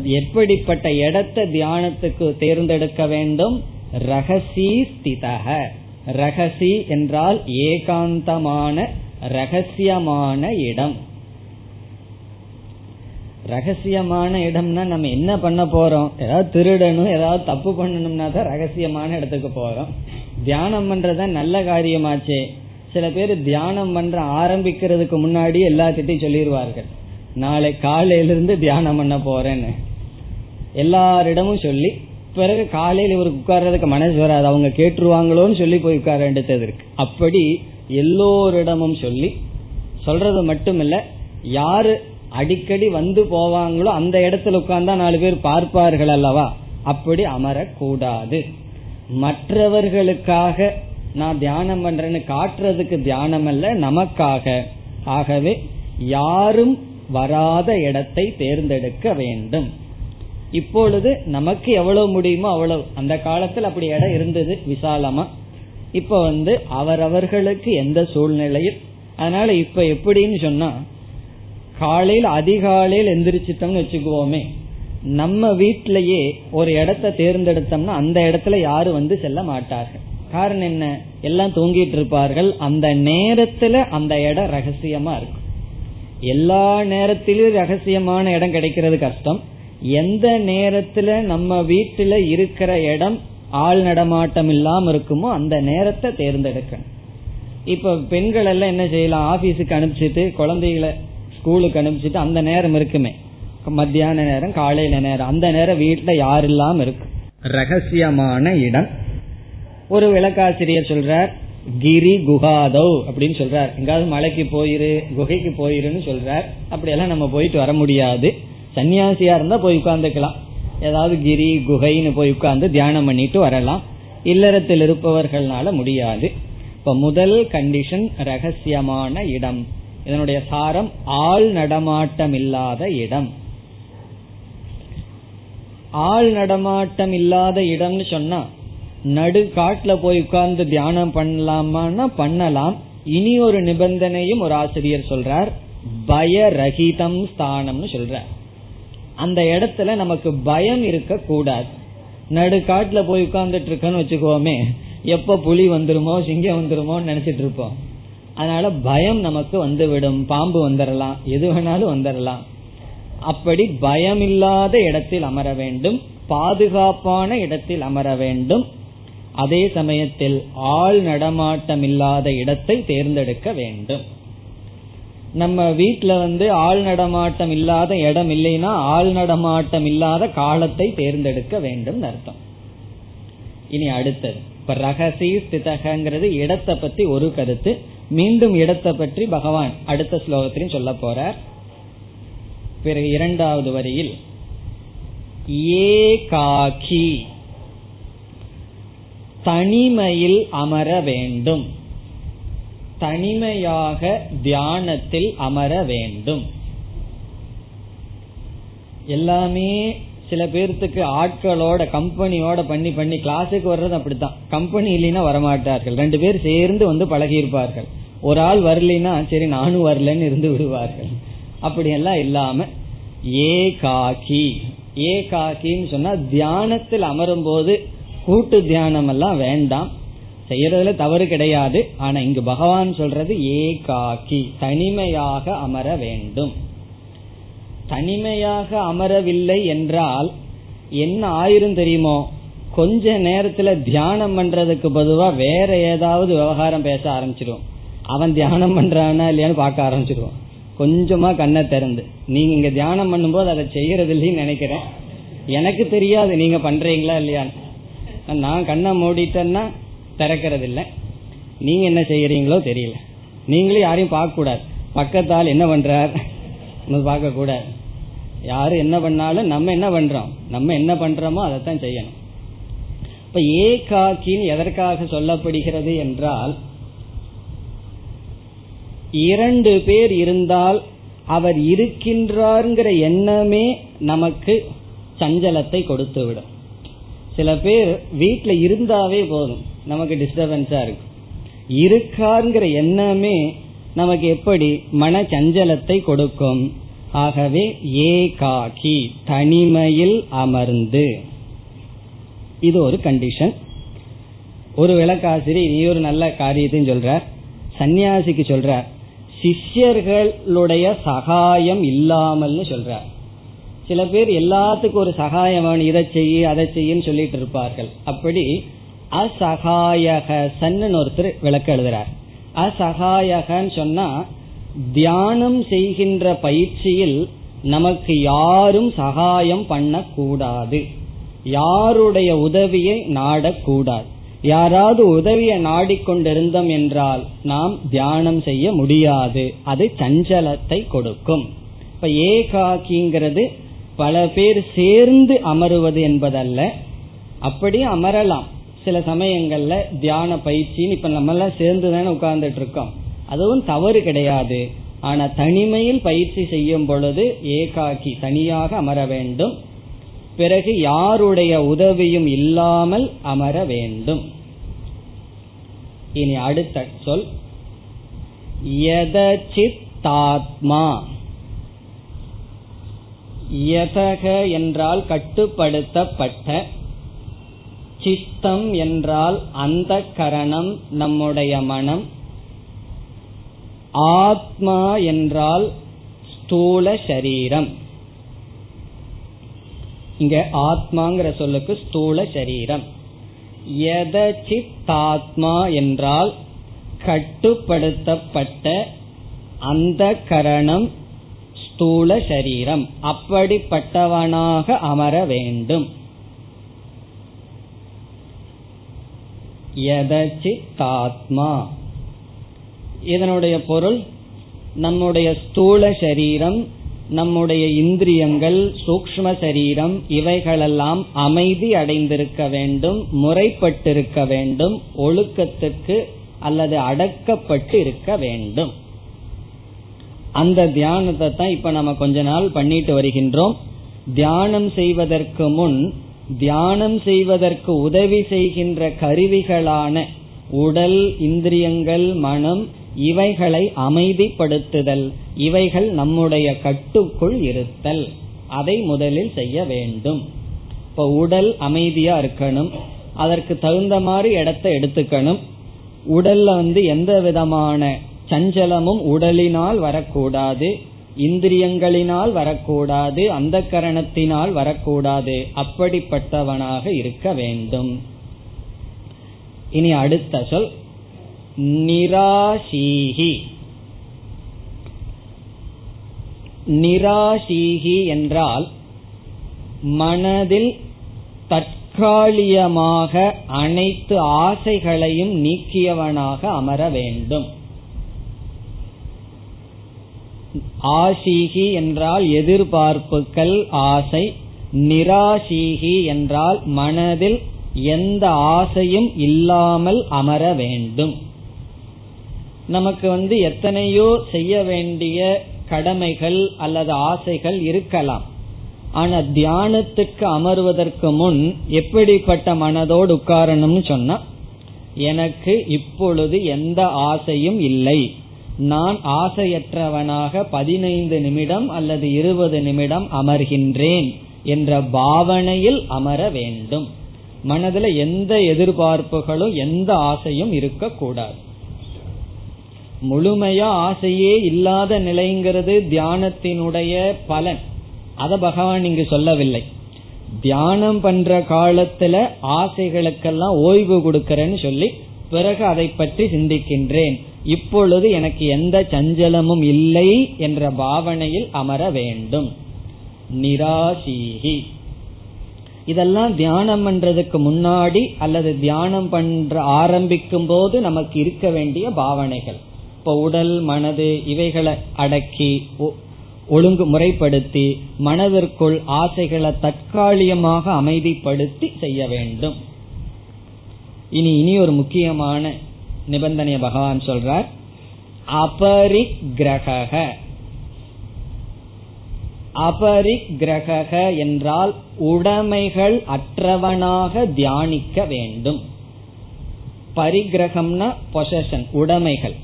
Speaker 1: எப்படிப்பட்ட இடத்தை தியானத்துக்கு தேர்ந்தெடுக்க வேண்டும்? ரகசி ஸ்திதக ரகசி என்றால் ஏகாந்தமான ரகசியமான இடம். ரகசியமான இடம்னா நம்ம என்ன பண்ண போறோம்? ஏதாவது திருடணும் ஏதாவது தப்பு பண்ணணும்னா தான் ரகசியமான இடத்துக்கு போறோம். தியானம் பண்றத நல்ல காரியமாச்சே. சில பேர் தியானம் பண்ற ஆரம்பிக்கிறதுக்கு முன்னாடி எல்லாத்திட்டையும் சொல்லிடுவார்கள் நாளை காலையிலிருந்து தியானம் பண்ண போறேன்னு. எல்லாரிடமும் சொல்லி பிறகு காலையில் இவருக்கு உட்கார்றதுக்கு மனசு வராது. அவங்க கேட்டுருவாங்களோன்னு சொல்லி போய் உட்கார வேண்டியது இருக்கு. அப்படி எல்லோரிடமும் சொல்லி சொல்றது மட்டுமில்ல யாரு அடிக்கடி வந்து போவாங்களோ அந்த இடத்துல உட்கார்ந்தா நாலு பேர் பார்ப்பார்கள் அல்லவா? அப்படி அமரக்கூடாது. மற்றவர்களுக்காக நான் தியானம் பண்றேன்னு காட்டுறதுக்கு தியானம் அல்ல நமக்காக. ஆகவே யாரும் வராத இடத்தை தேர்ந்தெடுக்க வேண்டும். இப்பொழுது நமக்கு எவ்வளவு முடியுமோ அவ்வளவு. அந்த காலத்தில் அப்படி இடம் இருந்தது விசாலமா. இப்ப வந்து அவரவர்களுக்கு எந்த சூழ்நிலையில்? அதனால இப்ப எப்படின்னு சொன்னா காலையில் அதிகாலையில் எந்திரிச்சிட்டோம்னு வச்சுக்குவோமே நம்ம வீட்டிலேயே ஒரு இடத்த தேர்ந்தெடுத்தோம்னா அந்த இடத்துல யாரும் வந்து செல்ல மாட்டார்கள். காரணம் என்ன? எல்லாம் தூங்கிட்டு இருப்பார்கள். அந்த நேரத்துல அந்த இடம் ரகசியமா இருக்கும். எல்லா நேரத்திலும் ரகசியமான இடம் கிடைக்கிறது கஷ்டம். எந்த நேரத்துல நம்ம வீட்டுல இருக்கிற இடம் ஆள் நடமாட்டம் இல்லாம இருக்குமோ அந்த நேரத்தை தேர்ந்தெடுக்கணும். இப்ப பெண்கள் எல்லாம் என்ன செய்யலாம்? ஆபீஸுக்கு அனுப்பிச்சிட்டு குழந்தைகளை ஸ்கூலுக்கு அனுப்பிச்சிட்டு அந்த நேரம் இருக்குமே. மத்தியான நேரம் காலையில நேரம். அந்த நேரம் வீட்டுல யார் இல்லாம இருக்கு? ரகசியமான இடம். ஒரு விளக்காசிரியர் சொல்றார் கிரி குகாதோ அப்படின்னு சொல்றார். எங்காவது மலைக்கு போயிரு குகைக்கு போயிருன்னு சொல்றார். அப்படியெல்லாம் நம்ம போயிட்டு வர முடியாது. சன்னியாசியா இருந்தா போய் உட்கார்ந்துக்கலாம். ஏதாவது கிரி குகைன்னு போய் உட்கார்ந்து தியானம் பண்ணிட்டு வரலாம். இல்லறத்தில் இருப்பவர்கள்னால முடியாது. இப்ப முதல் கண்டிஷன் ரகசியமான இடம். இதனுடைய சாரம் ஆள் நடமாட்டம் இல்லாத இடம். ஆள் நடமாட்டம் இல்லாத இடம்னு சொன்னா நடு காட்டுல போய் உட்கார்ந்து தியானம் பண்ணலாமான்னா பண்ணலாம். இனி ஒரு நிபந்தனையும் ஒரு ஆசிரியர் சொல்றார். பயரகிதம் ஸ்தானம்னு சொல்றார். அந்த இடத்துல நமக்கு பயம் இருக்க கூடாது நடுக்காட்டுல போய் உட்கார்ந்துட்டு இருக்கன்னு வச்சுக்கோமே எப்ப புலி வந்துருமோ சிங்கம் வந்துருமோன்னு நினைச்சிட்டு இருப்போம் அதனால பயம் நமக்கு வந்துவிடும். பாம்பு வந்துடலாம் எது வேணாலும் வந்துடலாம் அப்படி பயமில்லாத இடத்தில் அமர வேண்டும். பாதுகாப்பான இடத்தில் அமர வேண்டும். அதே சமயத்தில் ஆள் நடமாட்டம் இல்லாத இடத்தை தேர்ந்தெடுக்க வேண்டும். நம்ம வீட்டுல வந்து ஆள் நடமாட்டம் இல்லாத இடம் இல்லைன்னா ஆள் நடமாட்டம் இல்லாத காலத்தை தேர்ந்தெடுக்க வேண்டும் அர்த்தம். இனி அடுத்தது. இப்ப ரகசி ஸ்திதகங்கிறது இடத்தை பத்தி ஒரு கருத்து. மீண்டும் இடத்தை பற்றி பகவான் அடுத்த ஸ்லோகத்திலையும் சொல்ல போறார். பிறகு இரண்டாவது வரியில் ஏகாக்கி தனிமையில் அமர வேண்டும். தனிமையாக தியானத்தில் அமர வேண்டும். எல்லாமே சில பேர்த்துக்கு ஆட்களோட கம்பெனியோட பண்ணி பண்ணி கிளாஸுக்கு வர்றது அப்படித்தான். கம்பெனி இல்லைன்னா வரமாட்டார்கள். ரெண்டு பேர் சேர்ந்து வந்து பழகி இருப்பார்கள் ஒரு ஆள் வரலினா சரி நானும் வரலன்னு இருந்து விடுவார்கள். அப்படியெல்லாம் இல்லாம ஏ ஏகாக்கின்னு ஏ காக்கின்னு சொன்னா தியானத்தில் அமரும் போது கூட்டு தியானம் எல்லாம் வேண்டாம். செய்யறதுல தவறு கிடையாது. ஆனா இங்கு பகவான் சொல்றது ஏகாக்கி தனிமையாக அமர வேண்டும். தனிமையாக அமரவில்லை என்றால் என்ன ஆயிரும் தெரியுமோ? கொஞ்ச நேரத்துல தியானம் பண்றதுக்கு பொதுவா வேற ஏதாவது விவகாரம் பேச ஆரம்பிச்சிடும் அவன் தியானம் பண்றானா இல்லையான்னு பார்க்க ஆரம்பிச்சிருவோம் கொஞ்சமா கண்ணை திறந்து. நீங்க இங்க தியானம் பண்ணும்போது அதை செய்யறது இல்லைன்னு நினைக்கிறேன். எனக்கு தெரியாது. நீங்க பண்றீங்களா இல்லையான்னு. நான் கண்ணை மூடிட்டேன்னா திறக்கிறது இல்லை நீங்க என்ன செய்யறீங்களோ தெரியல. நீங்களும் யாரையும் பார்க்க கூடாது பக்கத்தால் என்ன பண்றார்? பார்க்க கூடாது யாரு என்ன பண்ணாலும் நம்ம என்ன பண்றோம்? நம்ம என்ன பண்றோமோ அதைத்தான் செய்யணும். இப்ப ஏகாக்கின்னு எதற்காக சொல்லப்படுகிறது என்றால் இரண்டு பேர் இருந்தால் அவர் இருக்கின்றார்ங்கிற எண்ணமே நமக்கு சஞ்சலத்தை கொடுத்து விடும் சில பேர் வீட்டில் இருந்தாவே போதும். நமக்கு டிஸ்டர்பன்ஸா இருக்கு. இருக்காருங்கிற எண்ணமே நமக்கு எப்படி? மன சஞ்சலத்தை கொடுக்கும். ஆகவே ஏகாகி தனிமையில் அமர்ந்து. இது ஒரு கண்டிஷன் ஒரு விளக்காசிரியர் இனி ஒரு நல்ல காரியத்தையும் சொல்றார். சன்னியாசிக்கு சொல்றார். சிஷ்யர்களுடைய சகாயம் இல்லாமல்னு சொல்றார். சில பேர் எல்லாத்துக்கும் ஒரு சகாயம் இதை செய்ய அதை செய்யன்னு சொல்லிட்டு இருப்பார்கள். அப்படி அசகாயக சன்னு ஒருத்தர் விளக்க எழுதுறார். அசகாயகன்னு சொன்னா தியானம் செய்கின்ற பயிற்சியில் நமக்கு யாரும் சகாயம் பண்ணக்கூடாது. யாருடைய உதவியை நாடக்கூடாது. யாராவது உதவியை நாடிக்கொண்டிருந்தோம் என்றால் நாம் தியானம் செய்ய முடியாது. அது சஞ்சலத்தை கொடுக்கும். இப்ப ஏகாக்கிங்கிறது பல பேர் சேர்ந்து அமருவது என்பதல்ல. அப்படி அமரலாம். சில சமயங்கள்ல தியான பயிற்சின்னு இப்ப நம்ம எல்லாம் சேர்ந்து தானே உட்கார்ந்துட்டு இருக்கோம் அதுவும் தவறு கிடையாது. ஆனா தனிமையில் பயிற்சி செய்யும் பொழுது ஏகாக்கி தனியாக அமர வேண்டும். பிறகு யாருடைய உதவியும் இல்லாமல் அமர வேண்டும். இனி அடுத்த சொல். யதச்சித்தாத்மா. யதக என்றால் கட்டுப்படுத்தப்பட்ட சித்தம் என்றால் அந்த கரணம் நம்முடைய மனம். ஆத்மா என்றால் ஸ்தூல சரீரம். இங்க ஆத்மாங்கிற சொல்லுக்கு ஸ்தூல சரீரம். எதச்சித்தாத்மா என்றால் கட்டுப்படுத்தப்பட்ட அந்த கரணம் ஸ்தூல சரீரம். அப்படிப்பட்டவனாக அமர வேண்டும். எதச்சித்தாத்மா. இதனுடைய பொருள் நம்முடைய ஸ்தூல சரீரம் நம்முடைய இந்திரியங்கள் சூக்ம சரீரம் இவைகளெல்லாம் அமைதி அடைந்திருக்க வேண்டும் முறைப்பட்டிருக்க வேண்டும் ஒழுக்கத்துக்கு அல்லது அடக்கப்பட்டு இருக்க வேண்டும். அந்த தியானத்தை தான் இப்ப நம்ம கொஞ்ச நாள் பண்ணிட்டு வருகின்றோம். தியானம் செய்வதற்கு முன் தியானம் செய்வதற்கு உதவி செய்கின்ற கருவிகளான உடல் இந்திரியங்கள் மனம் இவைகளை அமைதிப்படுத்துதல். இவைகள் நம்முடைய கட்டுக்குள் இருத்தல். அதை முதலில் செய்ய வேண்டும். இப்ப உடல் அமைதியா இருக்கணும். அதற்கு தகுந்த மாதிரி இடத்தை எடுத்துக்கணும். உடல்ல வந்து எந்த விதமான சஞ்சலமும் உடலினால் வரக்கூடாது. இந்திரியங்களினால் வரக்கூடாது அந்த கரணத்தினால் வரக்கூடாது. அப்படிப்பட்டவனாக இருக்க வேண்டும். இனி அடுத்த சொல் நிராசீகி. நிராசீகி என்றால் மனதில் தற்காலிகமாக அனைத்து ஆசைகளையும் நீக்கியவனாக அமர வேண்டும். ஆசீகி என்றால் எதிர்பார்ப்புகள் ஆசை. நிராசீகி என்றால் மனதில் எந்த ஆசையும் இல்லாமல் அமர வேண்டும். நமக்கு வந்து எத்தனையோ செய்ய வேண்டிய கடமைகள் அல்லது ஆசைகள் இருக்கலாம். ஆனா தியானத்துக்கு அமர்வதற்கு முன் எப்படிப்பட்ட மனதோடு உட்காரணும்னு சொன்னா எனக்கு இப்பொழுது எந்த ஆசையும் இல்லை. நான் ஆசையற்றவனாக பதினைந்து நிமிடம் அல்லது இருபது நிமிடம் அமர்கின்றேன் என்ற பாவனையில் அமர வேண்டும். மனதில் எந்த எதிர்பார்ப்புகளும் எந்த ஆசையும் இருக்கக்கூடாது. முழுமையா ஆசையே இல்லாத நிலைங்கிறது தியானத்தினுடைய பலன். அத பகவான் இங்கு சொல்லவில்லை. தியானம் பண்ற காலத்துல ஆசைகளுக்கெல்லாம் ஓய்வு கொடுக்கறேன்னு சொல்லி பிறகு அதை பற்றி சிந்திக்கின்றேன். இப்பொழுது எனக்கு எந்த சஞ்சலமும் இல்லை என்ற பாவனையில் அமர வேண்டும். நிராசீகி இதெல்லாம் தியானம் பண்றதுக்கு முன்னாடி அல்லது தியானம் பண்ற ஆரம்பிக்கும் போது நமக்கு இருக்க வேண்டிய பாவனைகள். இப்ப உடல் மனது இவைகளை அடக்கி ஒழுங்கு முறைப்படுத்தி மனதிற்குள் ஆசைகளை தற்காலிகமாக அமைதிப்படுத்தி செய்ய வேண்டும். இனி இனி ஒரு முக்கியமான நிபந்தனைய பகவான் சொல்றார் அபரிக்கிரக அபரிக்கிரக என்றால் உடைமைகள் அற்றவனாக தியானிக்க வேண்டும். பரிகிரகம்னா பொசஷன் உடைமைகள்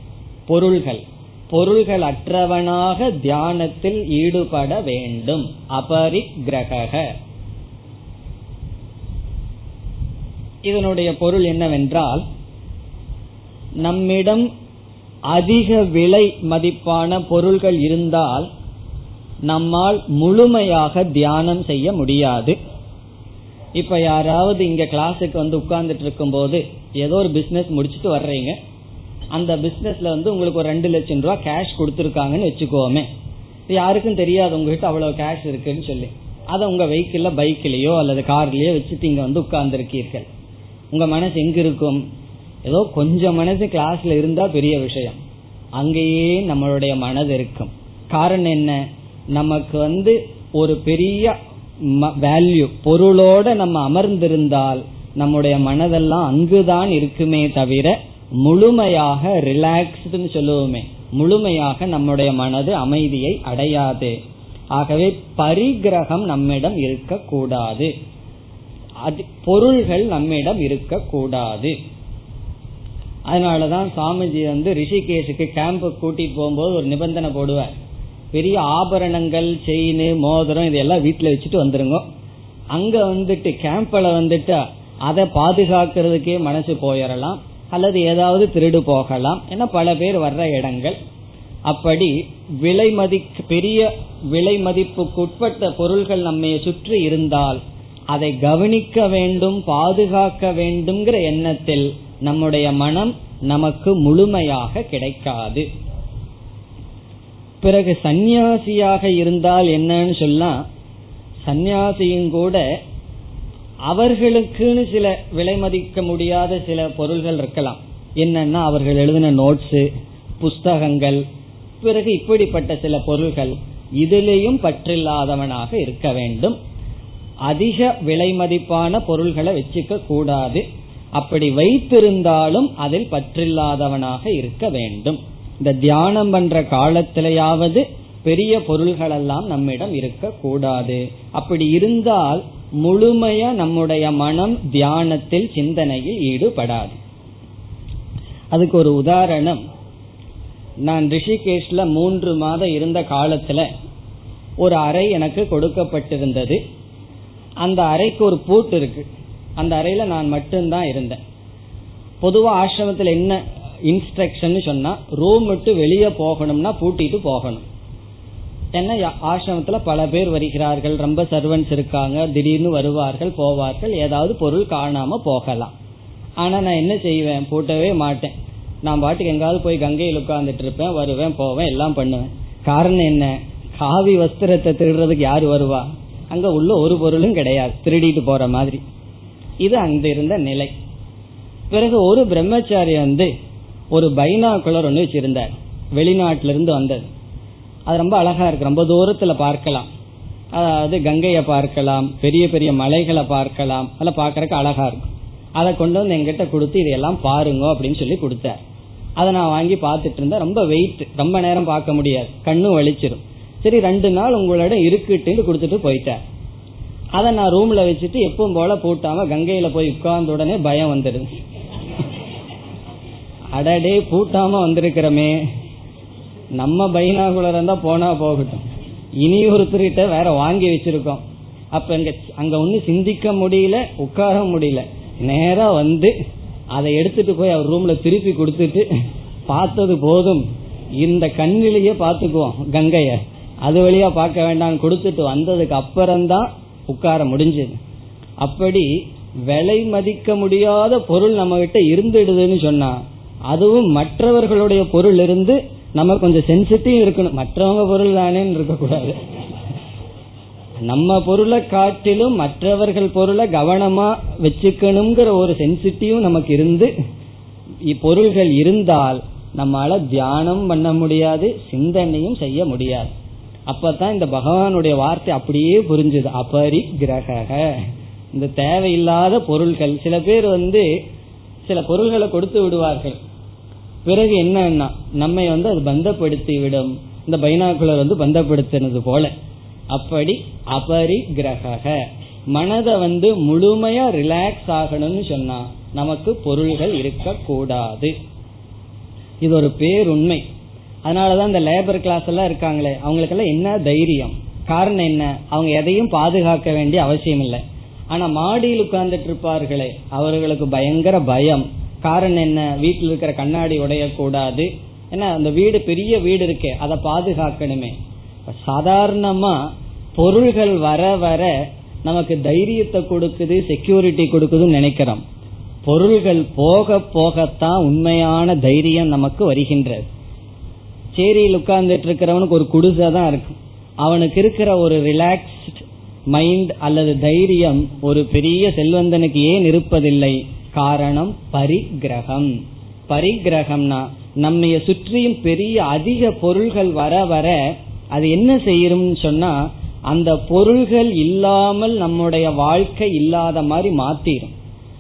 Speaker 1: பொருள்கள். பொருள்கள் அற்றவனாக தியானத்தில் ஈடுபட வேண்டும். அபரிக்கிரக இதனுடைய பொருள் என்னவென்றால் நம்மிடம் அதிக விலை மதிப்பான பொருள்கள் இருந்தால் நம்மால் முழுமையாக தியானம் செய்ய முடியாது. இப்ப யாராவது இங்க கிளாஸுக்கு வந்து உட்கார்ந்துட்டு இருக்கும் போது ஏதோ ஒரு பிசினஸ் முடிச்சுட்டு வர்றீங்க. அந்த பிசினஸ்ல வந்து உங்களுக்கு ஒரு ரெண்டு லட்சம் ரூபாய் கேஷ் கொடுத்துருக்காங்கன்னு வச்சுக்கோமே. யாருக்கும் தெரியாது உங்ககிட்ட அவ்வளவு கேஷ் இருக்குன்னு சொல்லி. அதை உங்க வெஹிக்கிள்ல பைக்லயோ அல்லது கார்லயோ வச்சுட்டு இங்க வந்து உட்கார்ந்து இருக்கீர்கள் உங்க மனசு எங்க இருக்கும் ஏதோ கொஞ்சம் மனசு கிளாஸ்ல இருந்தா பெரிய விஷயம். அங்கேயே நம்மளுடைய மனது இருக்கும். காரணம் என்ன? நமக்கு வந்து ஒரு பெரிய வேல்யூ பொருளோட நம்ம அமர்ந்திருந்தால் நம்முடைய மனதெல்லாம் அங்குதான் இருக்குமே தவிர முழுமையாக ரிலாக்ஸ்டுன்னு சொல்லுவோமே முழுமையாக நம்முடைய மனது அமைதியை அடையாது. ஆகவே பரிகிரகம் நம்மிடம் இருக்கக்கூடாது. அது பொருள்கள் நம்மிடம் இருக்கக்கூடாது. அதனாலதான் சாமிஜி வந்து ரிஷிகேஷுக்கு கேம்ப் கூட்டிட்டு போகும்போது ஒரு நிபந்தனை போடுவார். பெரிய ஆபரணங்கள் செயின் மோதிரம் இதெல்லாம் வீட்டுல வச்சுட்டு வந்துருங்க. அங்க வந்துட்டு கேம்ப்ல வந்துட்டு அதை பாதுகாக்கிறதுக்கே மனசு போயிடலாம் அல்லது ஏதாவது திருடு போகலாம். ஏன்னா பல பேர் வர்ற இடங்கள். அப்படி விலை மதி பெரிய விலை மதிப்புக்குட்பட்ட பொருள்கள் நம்மை சுற்றி இருந்தால் அதை கவனிக்க வேண்டும் பாதுகாக்க வேண்டும்ங்கிற எண்ணத்தில் நம்முடைய மனம் நமக்கு முழுமையாக கிடைக்காது. பிறகு சந்நியாசியாக இருந்தால் என்னன்னு சொன்னா சந்நியாசியும் கூட அவர்களுக்குன்னு சில விலை மதிக்க முடியாத சில பொருள்கள் இருக்கலாம். என்னன்னா அவர்கள் எழுதின நோட்ஸ் புஸ்தகங்கள் பிறகு இப்படிப்பட்ட சில பொருள்கள் இதிலேயும் பற்றில்லாதவனாக இருக்க வேண்டும். அதிக விலை மதிப்பான பொருள்களை வச்சுக்க கூடாது. அப்படி வைத்திருந்தாலும் அதில் பற்றில்லாதவனாக இருக்க வேண்டும். இந்த தியானம் பண்ற காலத்திலேயாவது பெரிய பொருள்கள் எல்லாம் நம்மிடம் இருக்க கூடாது அப்படி இருந்தால் முழுமையா நம்முடைய மனம் தியானத்தில் சிந்தனையில் ஈடுபடாது. அதுக்கு ஒரு உதாரணம். நான் ரிஷிகேஷ்ல மூன்று மாதம் இருந்த காலத்துல ஒரு அறை எனக்கு கொடுக்கப்பட்டிருந்தது. அந்த அறைக்கு ஒரு பூட்டு இருக்கு. அந்த அறையில நான் மட்டும்தான் இருந்தேன். பொதுவா ஆசிரமத்தில் என்ன இன்ஸ்ட்ரக்ஷன் சொன்னா ரூம் விட்டு வெளியே போகணும்னா பூட்டிட்டு போகணும். ஏன்னா ஆசிரமத்துல பல பேர் வருகிறார்கள் ரொம்ப சர்வன்ஸ் இருக்காங்க திடீர்னு வருவார்கள் போவார்கள் ஏதாவது பொருள் காணாம போகலாம். ஆனா நான் என்ன செய்வேன் பூட்டவே மாட்டேன். நான் பாட்டுக்கு எங்காவது போய் கங்கையில் உட்கார்ந்துட்டு இருப்பேன் வருவேன் போவேன் எல்லாம் பண்ணுவேன். காரணம் என்ன? காவி வஸ்திரத்தை திருடுறதுக்கு யாரு வருவா? அங்க உள்ள ஒரு பொருளும் கிடையாது திருடிட்டு போற மாதிரி. இது அந்த இருந்த நிலை. பிறகு ஒரு பிரம்மச்சாரி வந்து ஒரு பைனாக்குலர் ஒன்று வச்சிருந்தார். வெளிநாட்டில இருந்து வந்தது. அது ரொம்ப அழகா இருக்கு. ரொம்ப தூரத்துல பார்க்கலாம். அதாவது கங்கையை பார்க்கலாம் பெரிய பெரிய மலைகளை பார்க்கலாம் அதெல்லாம் பார்க்கறக்கு அழகா இருக்கும். அதை கொண்டு வந்து எங்கிட்ட கொடுத்து இதையெல்லாம் பாருங்க அப்படின்னு சொல்லி கொடுத்தார். அதை நான் வாங்கி பார்த்துட்டு இருந்தேன். ரொம்ப வெயிட் ரொம்ப நேரம் பார்க்க முடியாது. கண்ணும் வலிச்சிடும் சரி ரெண்டு நாள் உங்களோட இருக்குட்டு கொடுத்துட்டு போயிட்டேன் அதை நான் ரூம்ல வச்சுட்டு எப்பவும் போல பூட்டாம கங்கையில போய் உட்கார்ந்த உடனே பயம் வந்துடுது. அடடே பூட்டாம வந்திருக்கிறோமே. நம்ம பைனாகுலர் இருந்தா போனா போகட்டும். இனி ஒருத்தர்கிட்ட வேற வாங்கி வச்சிருக்கோம். அப்ப அங்க அங்க ஒண்ணு சிந்திக்க முடியல உட்கார முடியல. நேரா வந்து அதை எடுத்துட்டு போய் அவர் ரூம்ல திருப்பி கொடுத்துட்டு பார்த்தது போதும். இந்த கண்ணிலேயே பாத்துக்குவோம் கங்கைய. அது வழியா பார்க்க வேண்டாம் கொடுத்துட்டு வந்ததுக்கு அப்புறம்தான் உட்கார முடிஞ்சது. அப்படி விலை மதிக்க முடியாத பொருள் நம்ம கிட்ட இருந்துடுதுன்னு சொன்னா அதுவும் மற்றவர்களுடைய பொருள் இருந்து நம்ம கொஞ்சம் சென்சிட்டிவ் இருக்கணும். மற்றவங்க பொருள் தானேன்னு இருக்கக்கூடாது. நம்ம பொருளை காட்டிலும் மற்றவர்கள் பொருளை கவனமா வச்சுக்கணுங்கிற ஒரு சென்சிட்டிவ் நமக்கு இருந்து பொருள்கள் இருந்தால் நம்மளால தியானம் பண்ண முடியாது சிந்தனையும் செய்ய முடியாது. அப்பதான் இந்த பகவானுடைய வார்த்தை அப்படியே புரிஞ்சுது. அபரி கிரக இந்த தேவையில்லாத பொருள்கள் சில பேர் வந்து சில பொருள்களை கொடுத்து விடுவார்கள். பிறகு என்னன்னா நம்மை வந்து அது பந்தப்படுத்தி விடும் இந்த பைனாக்குலர் வந்து பந்தப்படுத்தினது போல. அப்படி அபரி கிரக மனதை வந்து முழுமையா ரிலாக்ஸ் ஆகணும்னு சொன்னா நமக்கு பொருள்கள் இருக்கக்கூடாது. இது ஒரு பேருண்மை. அதனாலதான் இந்த லேபர் கிளாஸ் எல்லாம் இருக்காங்களே அவங்களுக்கெல்லாம் என்ன தைரியம்? காரணம் என்ன? அவங்க எதையும் பாதுகாக்க வேண்டிய அவசியம் இல்லை. ஆனா மாடியில் உட்கார்ந்துட்டு இருப்பார்களே அவர்களுக்கு பயங்கர பயம். காரணம் என்ன? வீட்டில் இருக்கிற கண்ணாடி உடையக்கூடாது. ஏன்னா அந்த வீடு பெரிய வீடு இருக்கே அதை பாதுகாக்கணுமே. சாதாரணமா பொருள்கள் வர வர நமக்கு தைரியத்தை கொடுக்குது செக்யூரிட்டி கொடுக்குதுன்னு நினைக்கிறோம். பொருள்கள் போக போகத்தான் உண்மையான தைரியம் நமக்கு வருகின்றது. சேரியில் உட்கார்ந்துட்டு இருக்கிறவனுக்கு ஒரு குடிசை தான் இருக்கும் அவனுக்கு இருக்கிற ஒரு ரிலாக்ஸ்ட் மைண்ட் அல்லது தைரியம் ஒரு பெரிய செல்வந்தனுக்கு ஏன் இருப்பதில்லை? காரணம் பரிகிரகம் பரிகிரகம்னா நம்ம சுற்றியும் பெரிய அதிக பொருள்கள் வர வர அது என்ன செய்யும் சொன்னா அந்த பொருள்கள் இல்லாமல் நம்முடைய வாழ்க்கை இல்லாத மாதிரி மாத்திரும்.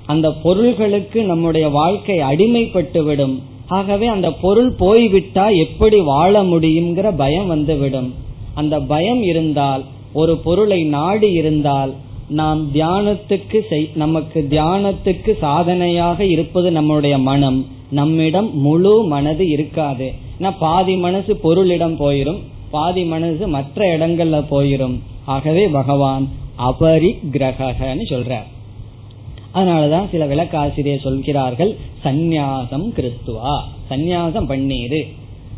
Speaker 1: அந்த பொருள்களுக்கு நம்முடைய வாழ்க்கை அடிமைப்பட்டு விடும் ஆகவே அந்த பொருள் போய்விட்டா எப்படி வாழ முடியுங்கிற பயம் வந்துவிடும். அந்த பயம் இருந்தால் ஒரு பொருளை நாடி இருந்தால் நாம் தியானத்துக்கு நமக்கு தியானத்துக்கு சாதனையாக இருப்பது நம்முடைய மனம். நம்மிடம் முழு மனது இருக்காது. பாதி மனசு பொருளிடம் போயிரும் பாதி மனசு மற்ற இடங்கள்ல போயிரும். ஆகவே பகவான் அபரி கிரகன்னு சொல்றார். அதனாலதான் சில விளக்காசிரியர் சொல்கிறார்கள் சந்நியாசம் கிறிஸ்துவா சந்நியாசம் பண்ணீரு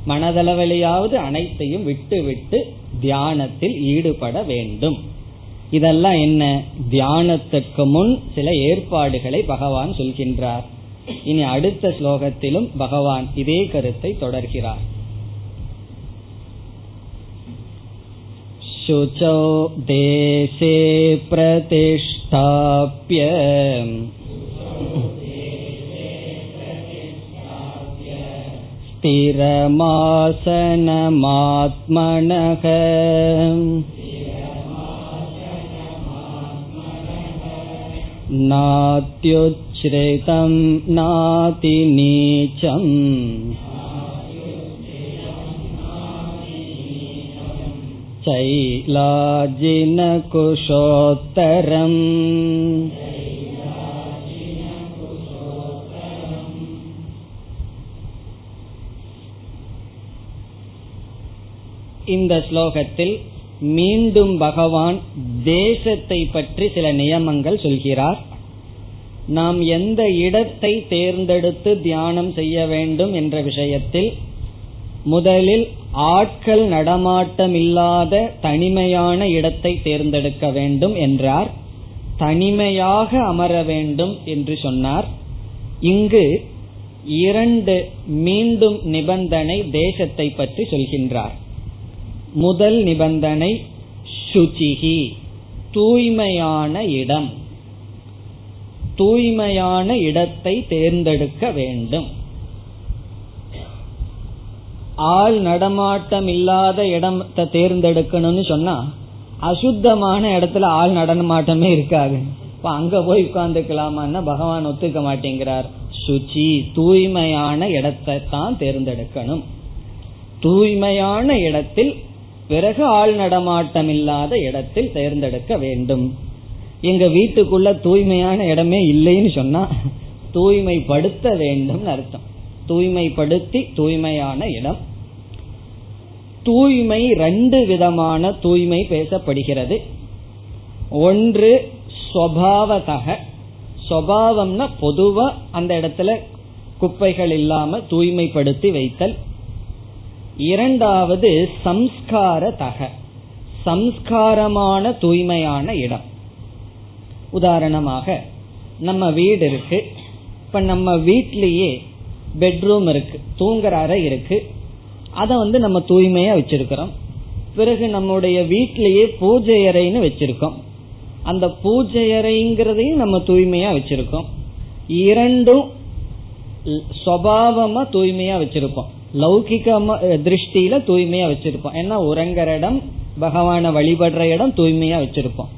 Speaker 1: மனதளவிலையாவது அனைத்தையும் விட்டு விட்டு தியானத்தில் ஈடுபட வேண்டும். இதெல்லாம் என்ன? தியானத்துக்கு முன் சில ஏற்பாடுகளை பகவான் சொல்கின்றார். இனி அடுத்த ஸ்லோகத்திலும் பகவான் இதே கருத்தை தொடர்கிறார். शुचौ देशे प्रतिष्ठाप्य स्थिरमासनमात्मनः नात्युच्छ्रितं नातिनीचम् शैलाजिनकुशोत्तरम् இந்த ஸ்லோகத்தில் மீண்டும் பகவான் தேசத்தை பற்றி சில நியமங்கள் சொல்கிறார் நாம் எந்த இடத்தை தேர்ந்தெடுத்து தியானம் செய்ய வேண்டும் என்ற விஷயத்தில் முதலில் ஆட்கள் நடமாட்டம் இல்லாத தனிமையான இடத்தை தேர்ந்தெடுக்க வேண்டும் என்றார். தனிமையாக அமர வேண்டும் என்று சொன்னார். இங்கு இரண்டு மீண்டும் நிபந்தனை தேசத்தை பற்றி சொல்கின்றார். முதல் நிபந்தனை சுச்சிகி தூய்மையான இடம். தூய்மையான இடத்தை தேர்ந்தெடுக்க வேண்டும். ஆள் நடமாட்டம் இல்லாத இடத்தை தேர்ந்தெடுக்கணும்னு சொன்னா அசுத்தமான இடத்துல ஆள் நடனமாட்டமே இருக்காது. இப்ப அங்க போய் உட்கார்ந்துக்கலாமான்னா பகவான் ஒத்துக்க மாட்டேங்கிறார். சுச்சி தூய்மையான இடத்தை தான் தேர்ந்தெடுக்கணும். தூய்மையான இடத்தில் பிறகு ஆள் நடமாட்டம் இல்லாத இடத்தில் தேர்ந்தெடுக்க வேண்டும். எங்க வீட்டுக்குள்ள தூய்மையான இடமே இல்லைன்னு சொன்னா தூய்மைப்படுத்த வேண்டும் அர்த்தம். தூய்மைப்படுத்தி தூய்மையான இடம். தூய்மை ரெண்டு விதமான தூய்மை பேசப்படுகிறது. ஒன்று ஸ்வபாவதக ஸ்வபாவம்னா பொதுவா அந்த இடத்துல குப்பைகள் இல்லாம தூய்மைப்படுத்தி வைத்தல். இரண்டாவது சம்ஸ்கார தக சம்ஸ்காரமான தூய்மையான இடம். உதாரணமாக நம்ம வீடு இருக்கு. இப்ப நம்ம வீட்லயே பெட்ரூம் இருக்கு. தூங்குற அறை இருக்கு. அதை வந்து நம்ம தூய்மையா வச்சிருக்கிறோம். பிறகு நம்முடைய வீட்டிலேயே பூஜை அறைன்னு வச்சிருக்கோம். அந்த பூஜை அறைங்கிறதையும் நம்ம தூய்மையா வச்சிருக்கோம். இரண்டும் சுவாவமா தூய்மையா வச்சிருப்போம். லௌகிகமா திருஷ்டியில தூய்மையா வச்சிருப்போம். ஏன்னா உறங்குற இடம் பகவான வழிபடுற இடம் தூய்மையா வச்சிருப்போம்.